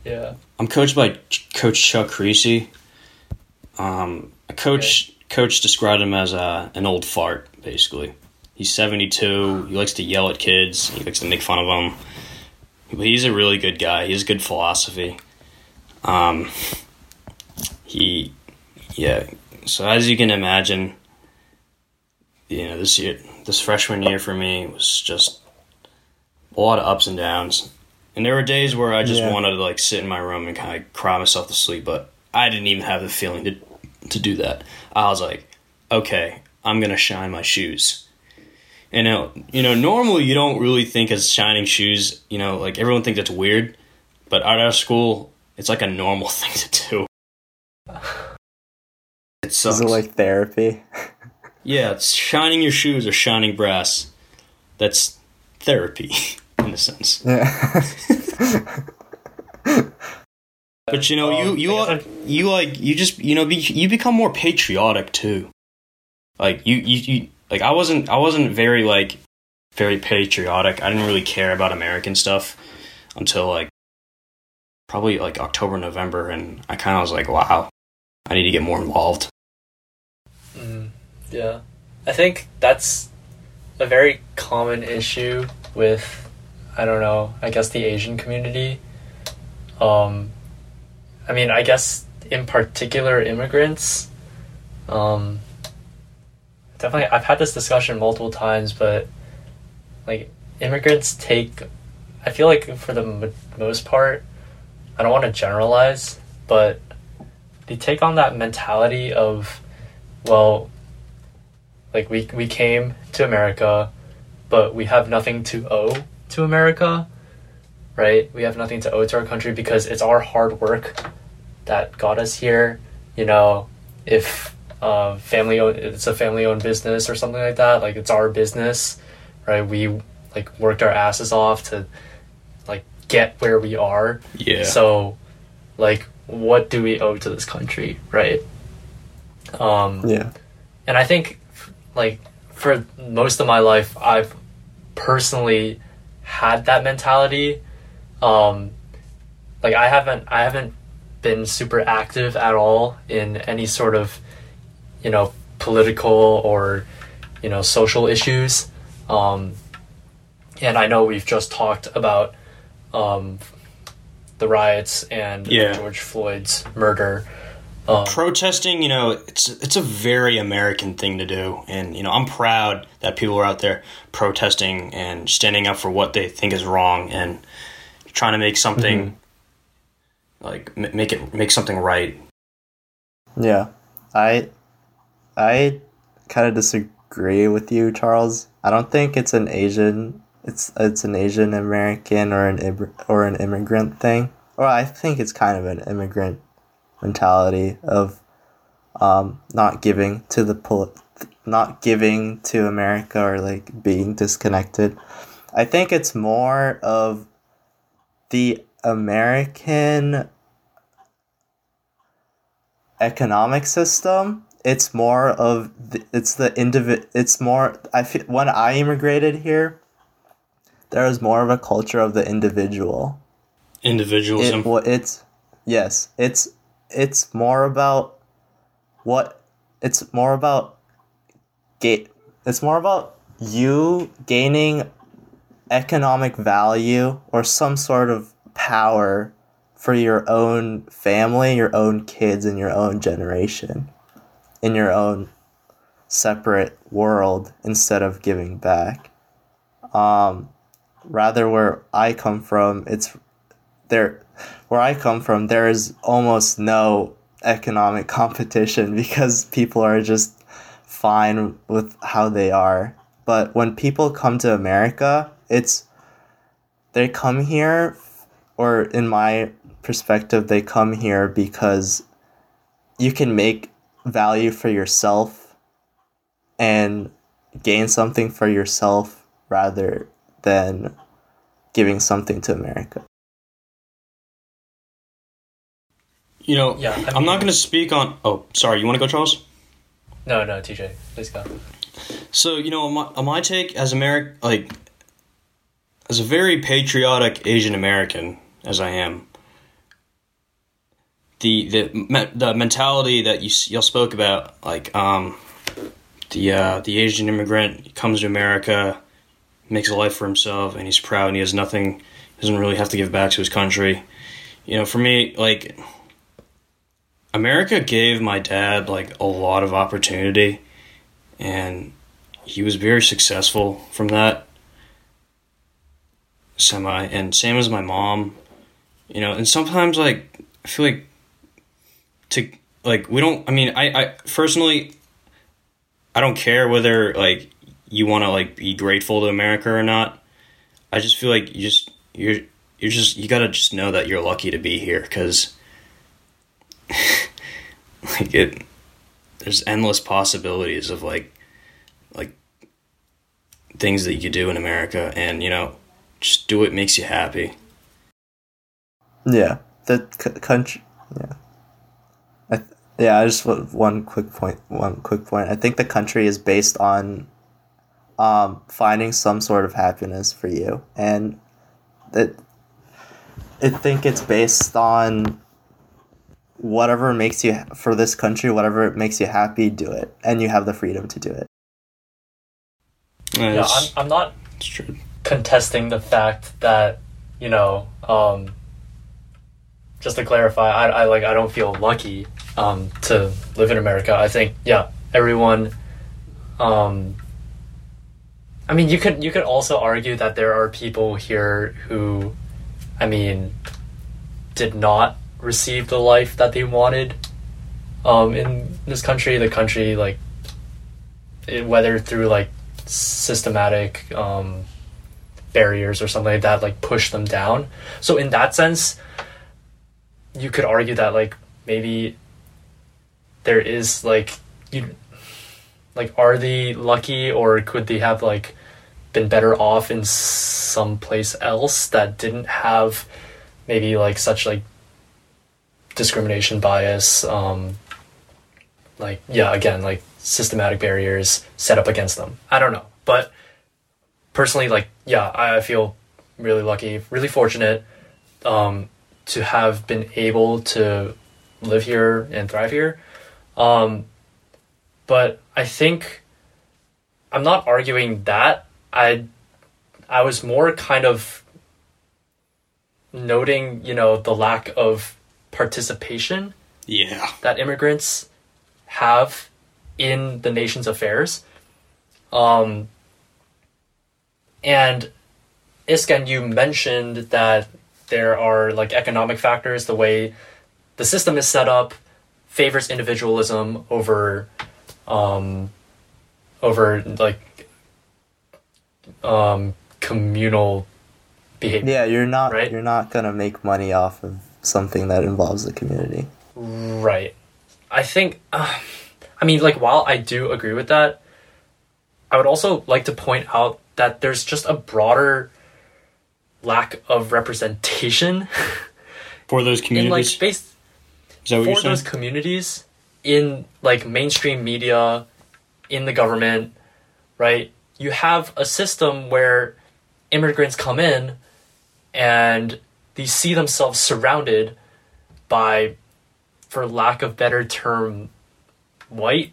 Yeah. I'm coached by Coach Chuck Kriese. Um, a coach coach described him as a, an old fart, basically. He's 72. He likes to yell at kids. He likes to make fun of them. But he's a really good guy. He has good philosophy. Um, he, yeah. So as you can imagine, you know, this year, this freshman year for me was just a lot of ups and downs. And there were days where I just Yeah. wanted to like sit in my room and kind of cry myself to sleep, but I didn't even have the feeling to to do that. I was like, okay, I'm gonna shine my shoes. And you know, you know, normally you don't really think as shining shoes. You know, like everyone thinks that's weird, but at our school, it's like a normal thing to do. It sucks. Is it like therapy? yeah, it's shining your shoes or shining brass. That's therapy in a sense. Yeah. But you know, you Um, you I guess you like you just you know be, you become more patriotic too. Like you, you you like I wasn't I wasn't very like very patriotic. I didn't really care about American stuff until like probably like October November, and I kind of was like, wow, I need to get more involved. Mm, yeah. I think that's a very common issue with, I don't know, I guess the Asian community. Um, I mean, I guess in particular immigrants. Um, definitely, I've had this discussion multiple times, but like immigrants take, I feel like for the m- most part, I don't want to generalize, but they take on that mentality of, well, like we we came to America, but we have nothing to owe to America, right? We have nothing to owe to our country because it's our hard work that got us here. You know, if uh, family owned, it's a family owned business or something like that, like it's our business, right? We like worked our asses off to like get where we are. Yeah. So, like, what do we owe to this country, right? Um, yeah. and I think, like, for most of my life, I've personally had that mentality. Um, like, I haven't, I haven't been super active at all in any sort of, you know, political or, you know, social issues. Um, and I know we've just talked about um, the riots and Yeah. George Floyd's murder. Um, protesting, you know, it's it's a very American thing to do, and you know, I'm proud that people are out there protesting and standing up for what they think is wrong and trying to make something like m- make it make something right. Yeah, I, I kind of disagree with you, Charles. I don't think it's an Asian. It's it's an Asian American or an or an immigrant thing. Or I think it's kind of an immigrant mentality of, um, not giving to the not giving to America or like being disconnected. I think it's more of the American economic system it's more of the, it's the individ it's more i feel when i immigrated here there was more of a culture of the individual Individualism. it, well, it's yes it's it's more about what it's more about gate it's more about you gaining economic value or some sort of power for your own family your own kids and your own generation in your own separate world instead of giving back um rather where i come from it's there where I come from, there is almost no economic competition because people are just fine with how they are. But when people come to America, it's they come here or in my perspective they come here because you can make value for yourself and gain something for yourself rather than giving something to America. You know, Yeah, I I'm mean- not going to speak on. Oh, sorry. You want to go, Charles? No, no, TJ, please go. So you know, my, my take as American, like as a very patriotic Asian American as I am, the the the mentality that you y'all spoke about, like um, the uh, the Asian immigrant comes to America, makes a life for himself, and he's proud, and he has nothing, doesn't really have to give back to his country. You know, for me, like America gave my dad like a lot of opportunity and he was very successful from that semi and same as my mom you know and sometimes like i feel like to like we don't i mean i i personally i don't care whether like you want to like be grateful to america or not i just feel like you just you're you're just you gotta just know that you're lucky to be here because like it there's endless possibilities of like like things that you do in America and you know just do what makes you happy. Yeah, the c- country. Yeah, yeah. I just want one quick point. One quick point. I think the country is based on um, finding some sort of happiness for you, and that I think it's based on whatever makes you for this country. Whatever makes you happy, do it, and you have the freedom to do it. Yeah, I'm, I'm not contesting the fact that you know um, just to clarify I, I like i don't feel lucky um, to live in america. I think yeah everyone um, i mean you could you could also argue that there are people here who i mean did not receive the life that they wanted um, in this country. The country like it, whether through like systematic um, barriers or something like that like push them down. So in that sense you could argue that like maybe there is like you like are they lucky or could they have like been better off in some place else that didn't have maybe like such like discrimination bias um like yeah again like systematic barriers set up against them? I don't know but personally like yeah i feel really lucky really fortunate um to have been able to live here and thrive here um but i think i'm not arguing that i i was more kind of noting you know the lack of participation Yeah. that immigrants have in the nation's affairs. Um, and Iskan, you mentioned that there are like economic factors, the way the system is set up favors individualism over um, over like um, communal behavior. Yeah, you're not Right. you're not gonna make money off of something that involves the community. Right. I think, uh, I mean, like, while I do agree with that, I would also like to point out that there's just a broader lack of representation For those communities. in, like, space Is that what for those communities in, like, mainstream media, in the government, right? You have a system where immigrants come in and they see themselves surrounded by, for lack of better term, white.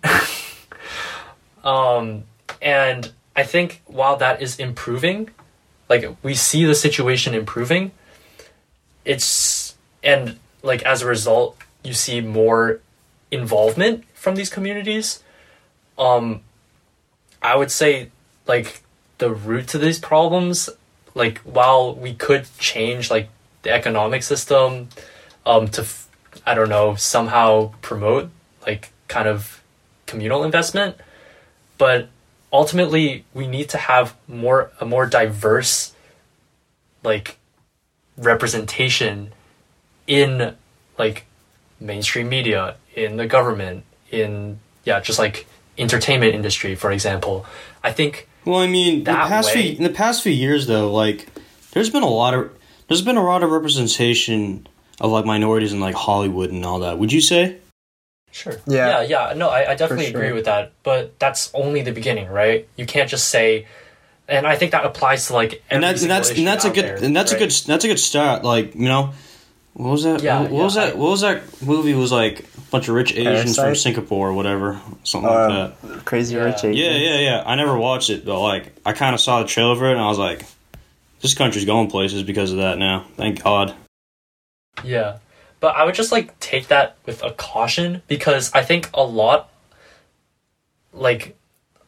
um, and I think while that is improving, like we see the situation improving, it's and like as a result, you see more involvement from these communities. Um, I would say like the root to these problems, like while we could change like the economic system, um, to f- I don't know somehow promote like kind of communal investment, but ultimately we need to have more a more diverse like representation in like mainstream media in the government in yeah just like entertainment industry for example i think Well, I mean, the past way- few in the past few years though, like there's been a lot of there's been a lot of representation of like minorities in like Hollywood and all that. Would you say? Sure Yeah. yeah yeah no i, I definitely sure. agree with that but that's only the beginning right you can't just say and i think that applies to like And every that's and that's and that's a good there, and that's right? a good that's a good start. Like you know, what was that? Yeah, what, yeah, was that? I- what was that movie? Was like a bunch of rich Asians from Singapore or whatever, something Uh, like that. Crazy Yeah. Rich Asians. Yeah, yeah, yeah. I never watched it, but like I kind of saw the trailer for it, and I was like, "This country's going places because of that now." Thank God. Yeah. But I would just like take that with a caution because I think a lot like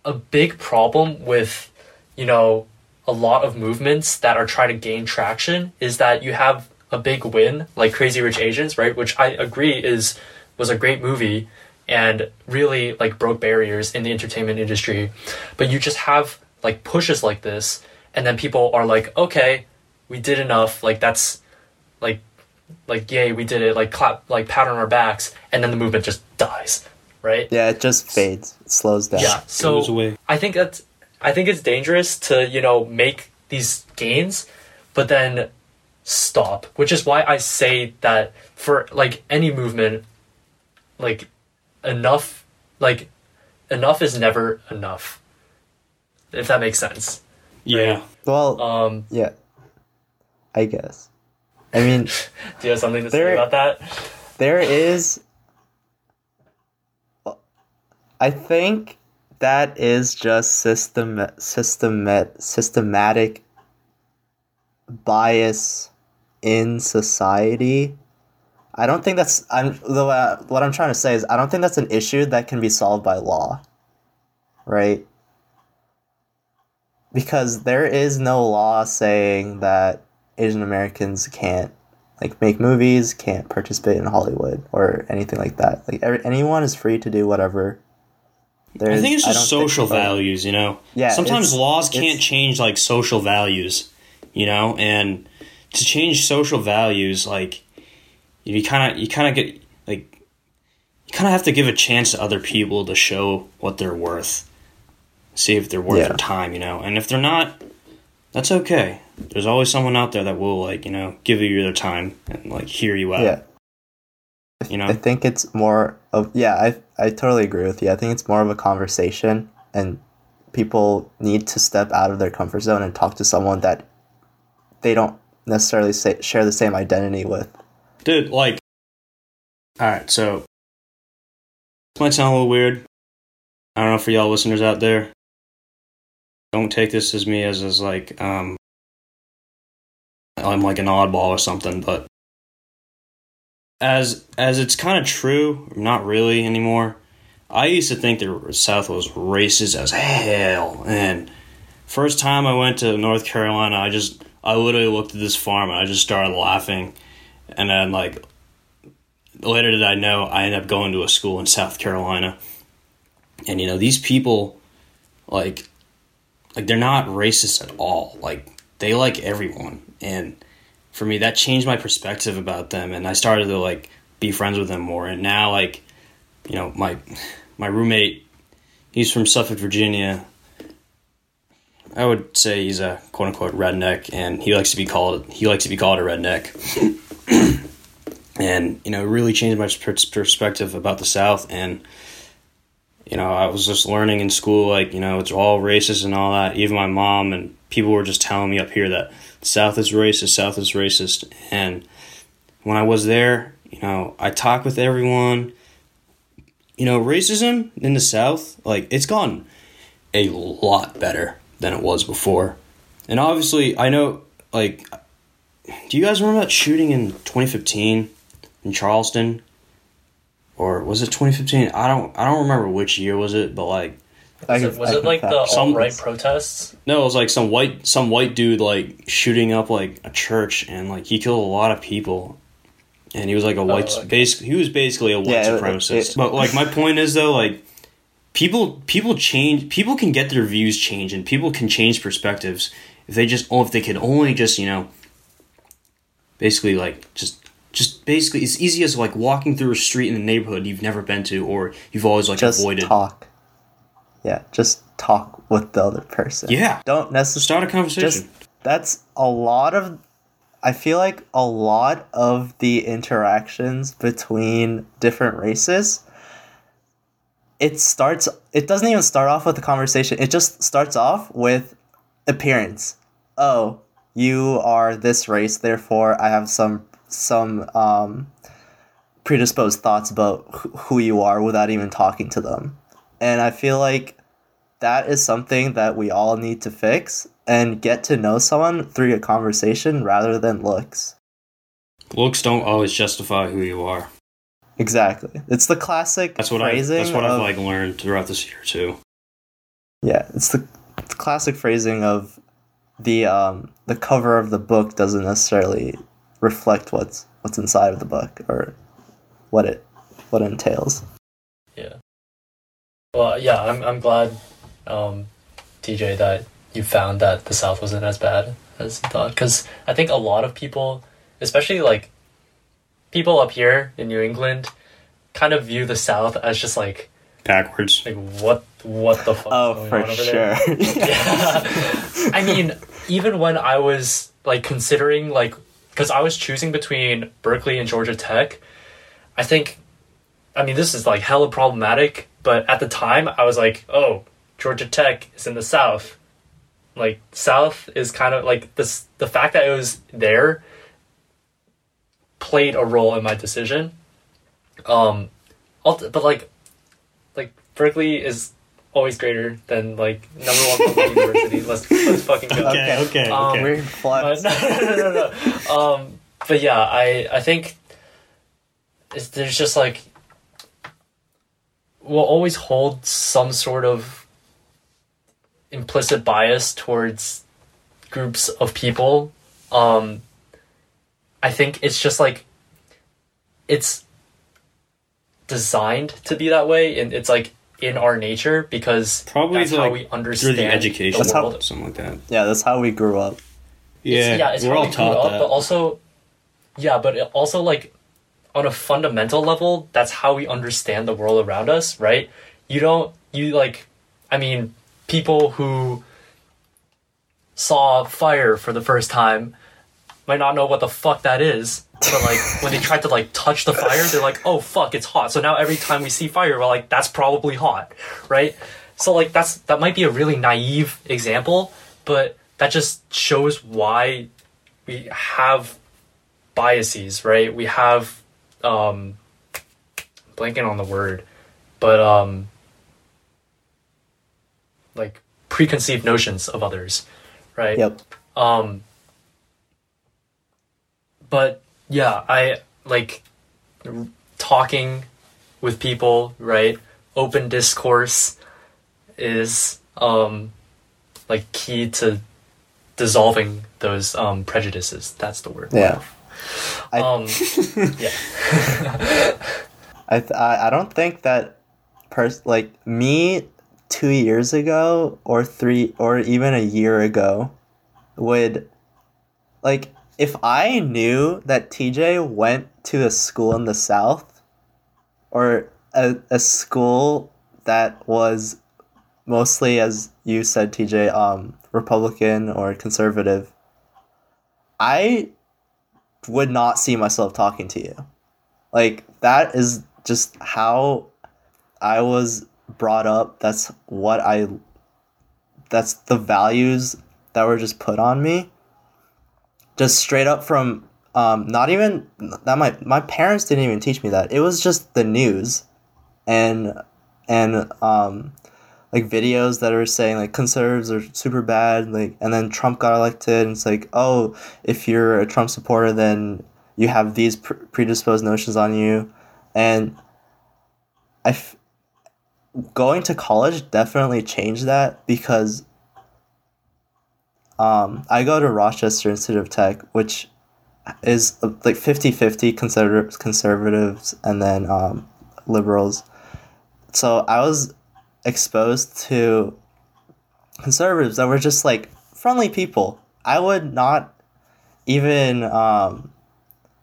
a big problem with you know a lot of movements that are trying to gain traction is that you have a big win like Crazy Rich Asians, right? Which I agree is was a great movie and really like broke barriers in the entertainment industry. But you just have like pushes like this and then people are like, "Okay, we did enough. Like that's like like yay we did it like clap like pat on our backs and then the movement just dies right Yeah, it just fades. It slows down. yeah so Goes away. i think that's i think it's dangerous to you know make these gains but then stop which is why i say that for like any movement like enough like enough is never enough if that makes sense Yeah. Well, um yeah. I guess. I mean, do you have something to say There- about that there is. I think that is just system systemat systematic bias in society. I don't think that's I'm the uh, what I'm trying to say is I don't think that's an issue that can be solved by law. Right? Because there is no law saying that Asian Americans can't like make movies, can't participate in Hollywood or anything like that. Like every, anyone is free to do whatever. I think it's just social values, you know. Yeah, Sometimes laws can't change like social values, you know, and to change social values, like you kind of you kind of get like you kind of have to give a chance to other people to show what they're worth, see if they're worth Yeah. your time, you know, and if they're not, that's okay. There's always someone out there that will like you know give you their time and like hear you out. Yeah. You know, I think it's more of yeah, I I totally agree with you. I think it's more of a conversation and people need to step out of their comfort zone and talk to someone that they don't necessarily say, share the same identity with. dude like all right so this might sound a little weird i don't know for y'all listeners out there don't take this as me as as like um i'm like an oddball or something but as as it's kind of true not really anymore i used to think the south was racist as hell. And first time i went to north carolina i just i literally looked at this farm and i just started laughing. And then like later did I know I ended up going to a school in South Carolina, and you know these people, like, like they're not racist at all. Like they like everyone, and for me that changed my perspective about them, and I started to like be friends with them more. And now, like, you know, my my roommate, he's from Suffolk, Virginia. I would say he's a quote unquote redneck, and he likes to be called he likes to be called a redneck. and you know, it really changed my perspective about the South. And you know, I was just learning in school, like you know, it's all racist and all that. Even my mom and people were just telling me up here that the South is racist, South is racist. And when I was there, you know, I talked with everyone. You know, racism in the South, like it's gone a lot better than it was before. And obviously, I know, like, do you guys remember that shooting in 2015 in Charleston? Or was it 2015? I don't I don't remember which year was it, but like Was it, was it like the Some- alt right protests? no, it was like some white some white dude like shooting up like a church and like he killed a lot of people. And he was like a oh, white okay. basic he was basically a white Yeah, it- supremacist. it- but like my point is though like people people change people can get their views changed and people can change perspectives if they just oh if they could only just, you know, basically like just just basically it's easy as like walking through a street in a neighborhood you've never been to or you've always like just avoided. talk. Yeah, just talk with the other person. Yeah. Don't necessarily Start a conversation. just that's a lot of I feel like a lot of the interactions between different races it starts it doesn't even start off with a conversation. It just starts off with appearance. Oh, you are this race, therefore I have some some um predisposed thoughts about wh- who you are without even talking to them. And I feel like that is something that we all need to fix and get to know someone through a conversation rather than looks. Looks don't always justify who you are. Exactly. It's the classic That's what I. That's what I've like learned throughout this year too. Yeah, it's the, the classic phrasing of the um the cover of the book doesn't necessarily reflect what's what's inside of the book or what it what it entails. Yeah. Well, yeah, I'm I'm glad, um, TJ, that you found that the South wasn't as bad as you thought. Because I think a lot of people, especially like people up here in New England, kind of view the South as just like Backwards. like what what the fuck Oh, going for on over there? sure. Yeah. I mean, even when I was like considering like because I was choosing between Berkeley and Georgia Tech, I think I mean this is like hella problematic, but at the time I was like, oh, Georgia Tech is in the South. Like South is kind of like this the fact that it was there played a role in my decision. Um but like like Berkeley is always greater than like number one public university. Let's let's fucking go. Okay, okay, Um, Weird But flex. no, no, no, no, no. Um, but yeah, I I think it's, there's just like we'll always hold some sort of implicit bias towards groups of people. Um, I think it's just like it's designed to be that way, and it's like in our nature because Probably that's the, how like, we through understand the education, That's how- world. something like that. Yeah, that's how we grew up. Yeah, it's, yeah, it's we're how all we grew taught up, that. but also, yeah, but it also like on a fundamental level, that's how we understand the world around us, right? You don't, you like, I mean, people who saw fire for the first time might not know what the fuck that is. But like when they try to like touch the fire, they're like, "Oh fuck, it's hot." So now every time we see fire, we're like, "That's probably hot," right? So like that's that might be a really naive example, but that just shows why we have biases, right? We have um blanking on the word, but um like preconceived notions of others, right? Yep. Um, but yeah, I like r- talking with people, right? Open discourse is um like key to dissolving those um prejudices. That's the word. Yeah. I- um, yeah. I th- I, I don't think that pers- like me two years ago or three or even a year ago would like if I knew that TJ went to a school in the South or a, a school that was mostly as you said TJ um Republican or conservative I would not see myself talking to you like that is just how I was brought up. That's what I that's the values that were just put on me. Just straight up from um not even that my my parents didn't even teach me that. It was just the news and and um like videos that are saying like conservatives are super bad like and then Trump got elected and it's like oh if you're a Trump supporter then you have these pre- predisposed notions on you and I f- going to college definitely changed that because um, I go to Rochester Institute of Tech, which is like 50-50 conservatives, conservatives and then um, liberals. So I was exposed to conservatives that were just like friendly people. I would not even um,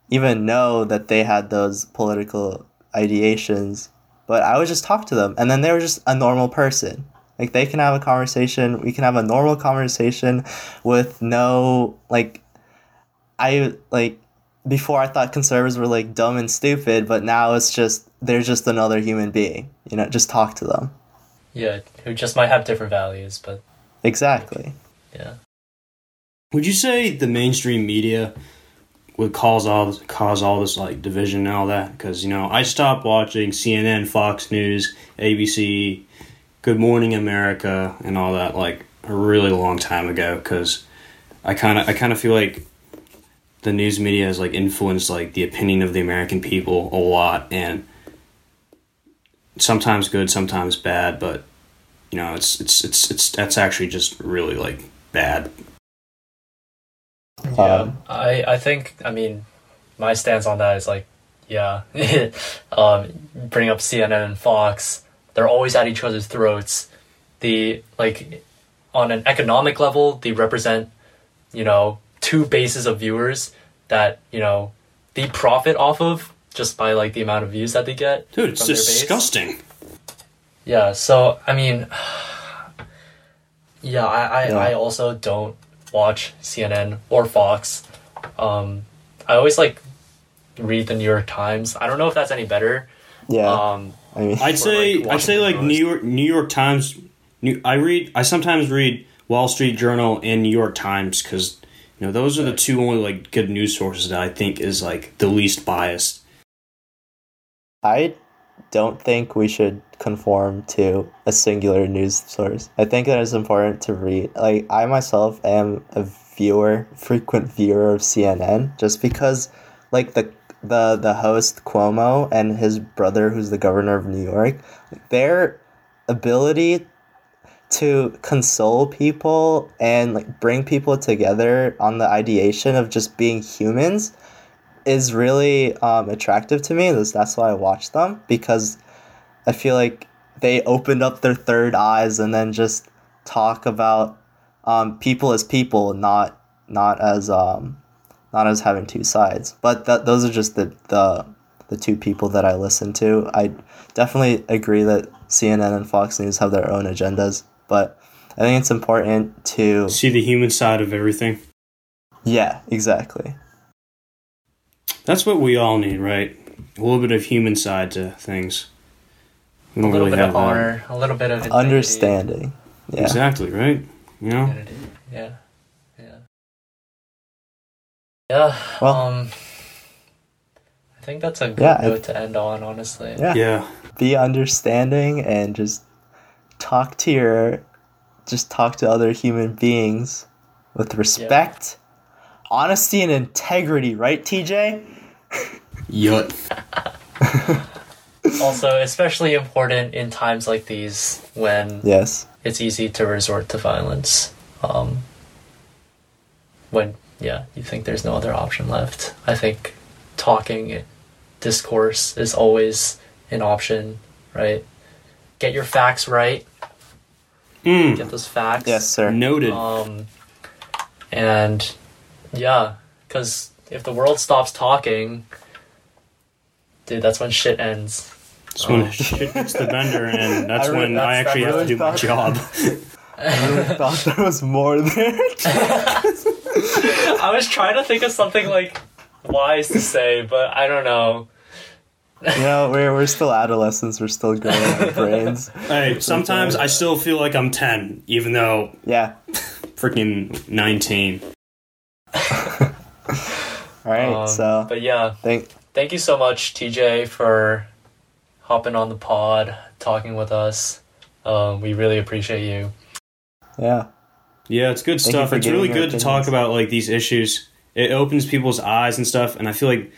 even know that they had those political ideations, but I would just talk to them, and then they were just a normal person. Like they can have a conversation. We can have a normal conversation with no like. I like before I thought conservatives were like dumb and stupid, but now it's just they're just another human being. You know, just talk to them. Yeah, who just might have different values, but Exactly. yeah. Would you say the mainstream media would cause all cause all this like division and all that? Because you know, I stopped watching CNN, Fox News, ABC, Good Morning America, and all that like a really long time ago. Because I kind of I kind of feel like the news media has like influenced like the opinion of the American people a lot, and sometimes good, sometimes bad. But you know, it's it's it's it's that's actually just really like bad. Yeah, Um, I I think I mean my stance on that is like yeah, um, bring up CNN and Fox. They're always at each other's throats. The like on an economic level, they represent you know two bases of viewers that you know they profit off of just by like the amount of views that they get. Dude, it's from their base. disgusting. Yeah, so I mean, yeah, I, I, Yeah. I also don't watch CNN or Fox. Um, I always like read the New York Times. I don't know if that's any better. Yeah. Um, I mean, I'd say like, I'd say like New York New York Times. New, I read I sometimes read Wall Street Journal and New York Times because you know those are the two only like good news sources that I think is like the least biased. I don't think we should conform to a singular news source. I think that it's important to read. Like I myself am a viewer, frequent viewer of CNN, just because, like the the the host Cuomo and his brother, who's the governor of New York, their ability to console people and like bring people together on the ideation of just being humans is really um, attractive to me. That's, that's why I watch them because I feel like they opened up their third eyes and then just talk about um, people as people, not not as um, not as having two sides. But that those are just the the the two people that I listen to. I definitely agree that CNN and Fox News have their own agendas, but I think it's important to See the human side of everything. yeah, exactly. That's what we all need, right? A little bit of human side to things. We a don't little really bit have of that. honor, a little bit of integrity, Understanding. Yeah. Exactly right. You know. identity. Yeah, yeah, yeah. Well- um, I think that's a good Yeah, I- note to end on. Honestly, Yeah. Yeah. be understanding and just talk to your just talk to other human beings with respect honesty and integrity right tj Yut. also especially important in times like these when yes it's easy to resort to violence um, when yeah, you think there's no other option left. I think talking, discourse is always an option, right? Get your facts right. Mm, Get those facts. Yes, sir. noted. Um, and yeah, because if the world stops talking, dude, that's when shit ends. That's when oh. shit hits the bender, and that's I re- when I actually that have to do my job. I really thought there was more there. I was trying to think of something like wise to say, but I don't know. you know, we're we're still adolescents. We're still growing our brains. hey, sometimes I still feel like I'm 10, even though Yeah. freaking 19. All right. Um, so but yeah, thank thank you so much, TJ, for hopping on the pod, talking with us. Um, we really appreciate you. yeah. Yeah, it's good Thank stuff. It's really your good to talk about like these issues. It opens people's eyes and stuff, and I feel like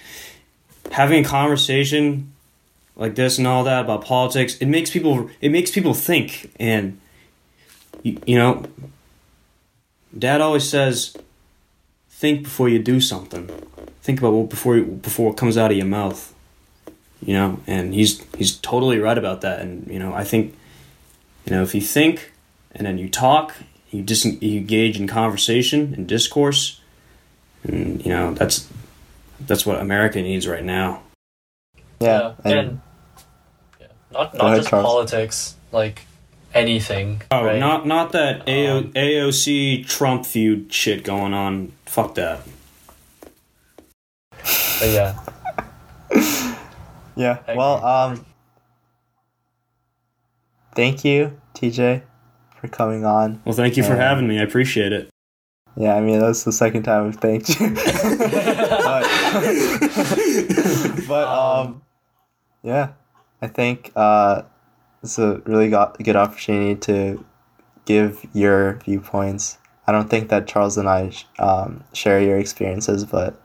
having a conversation like this and all that about politics, it makes people it makes people think and you, you know, dad always says think before you do something. Think about what before before it comes out of your mouth. You know, and he's he's totally right about that and you know, I think you know, if you think and then you talk, you dis- you engage in conversation and discourse, and you know that's that's what America needs right now. Yeah. and, And, yeah, not not ahead, just Charles. politics, like anything. Oh, right? not not that AO- Um, AOC Trump feud shit going on. Fuck that. But yeah, yeah. I Well, agree. um, thank you, TJ, for coming on. Well, thank you for Um, having me. I appreciate it. Yeah, I mean that's the second time I've thanked you. but, but um, yeah, I think uh, it's a really got, good opportunity to give your viewpoints. I don't think that Charles and I um, share your experiences, but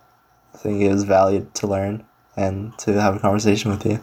I think it was valued to learn and to have a conversation with you.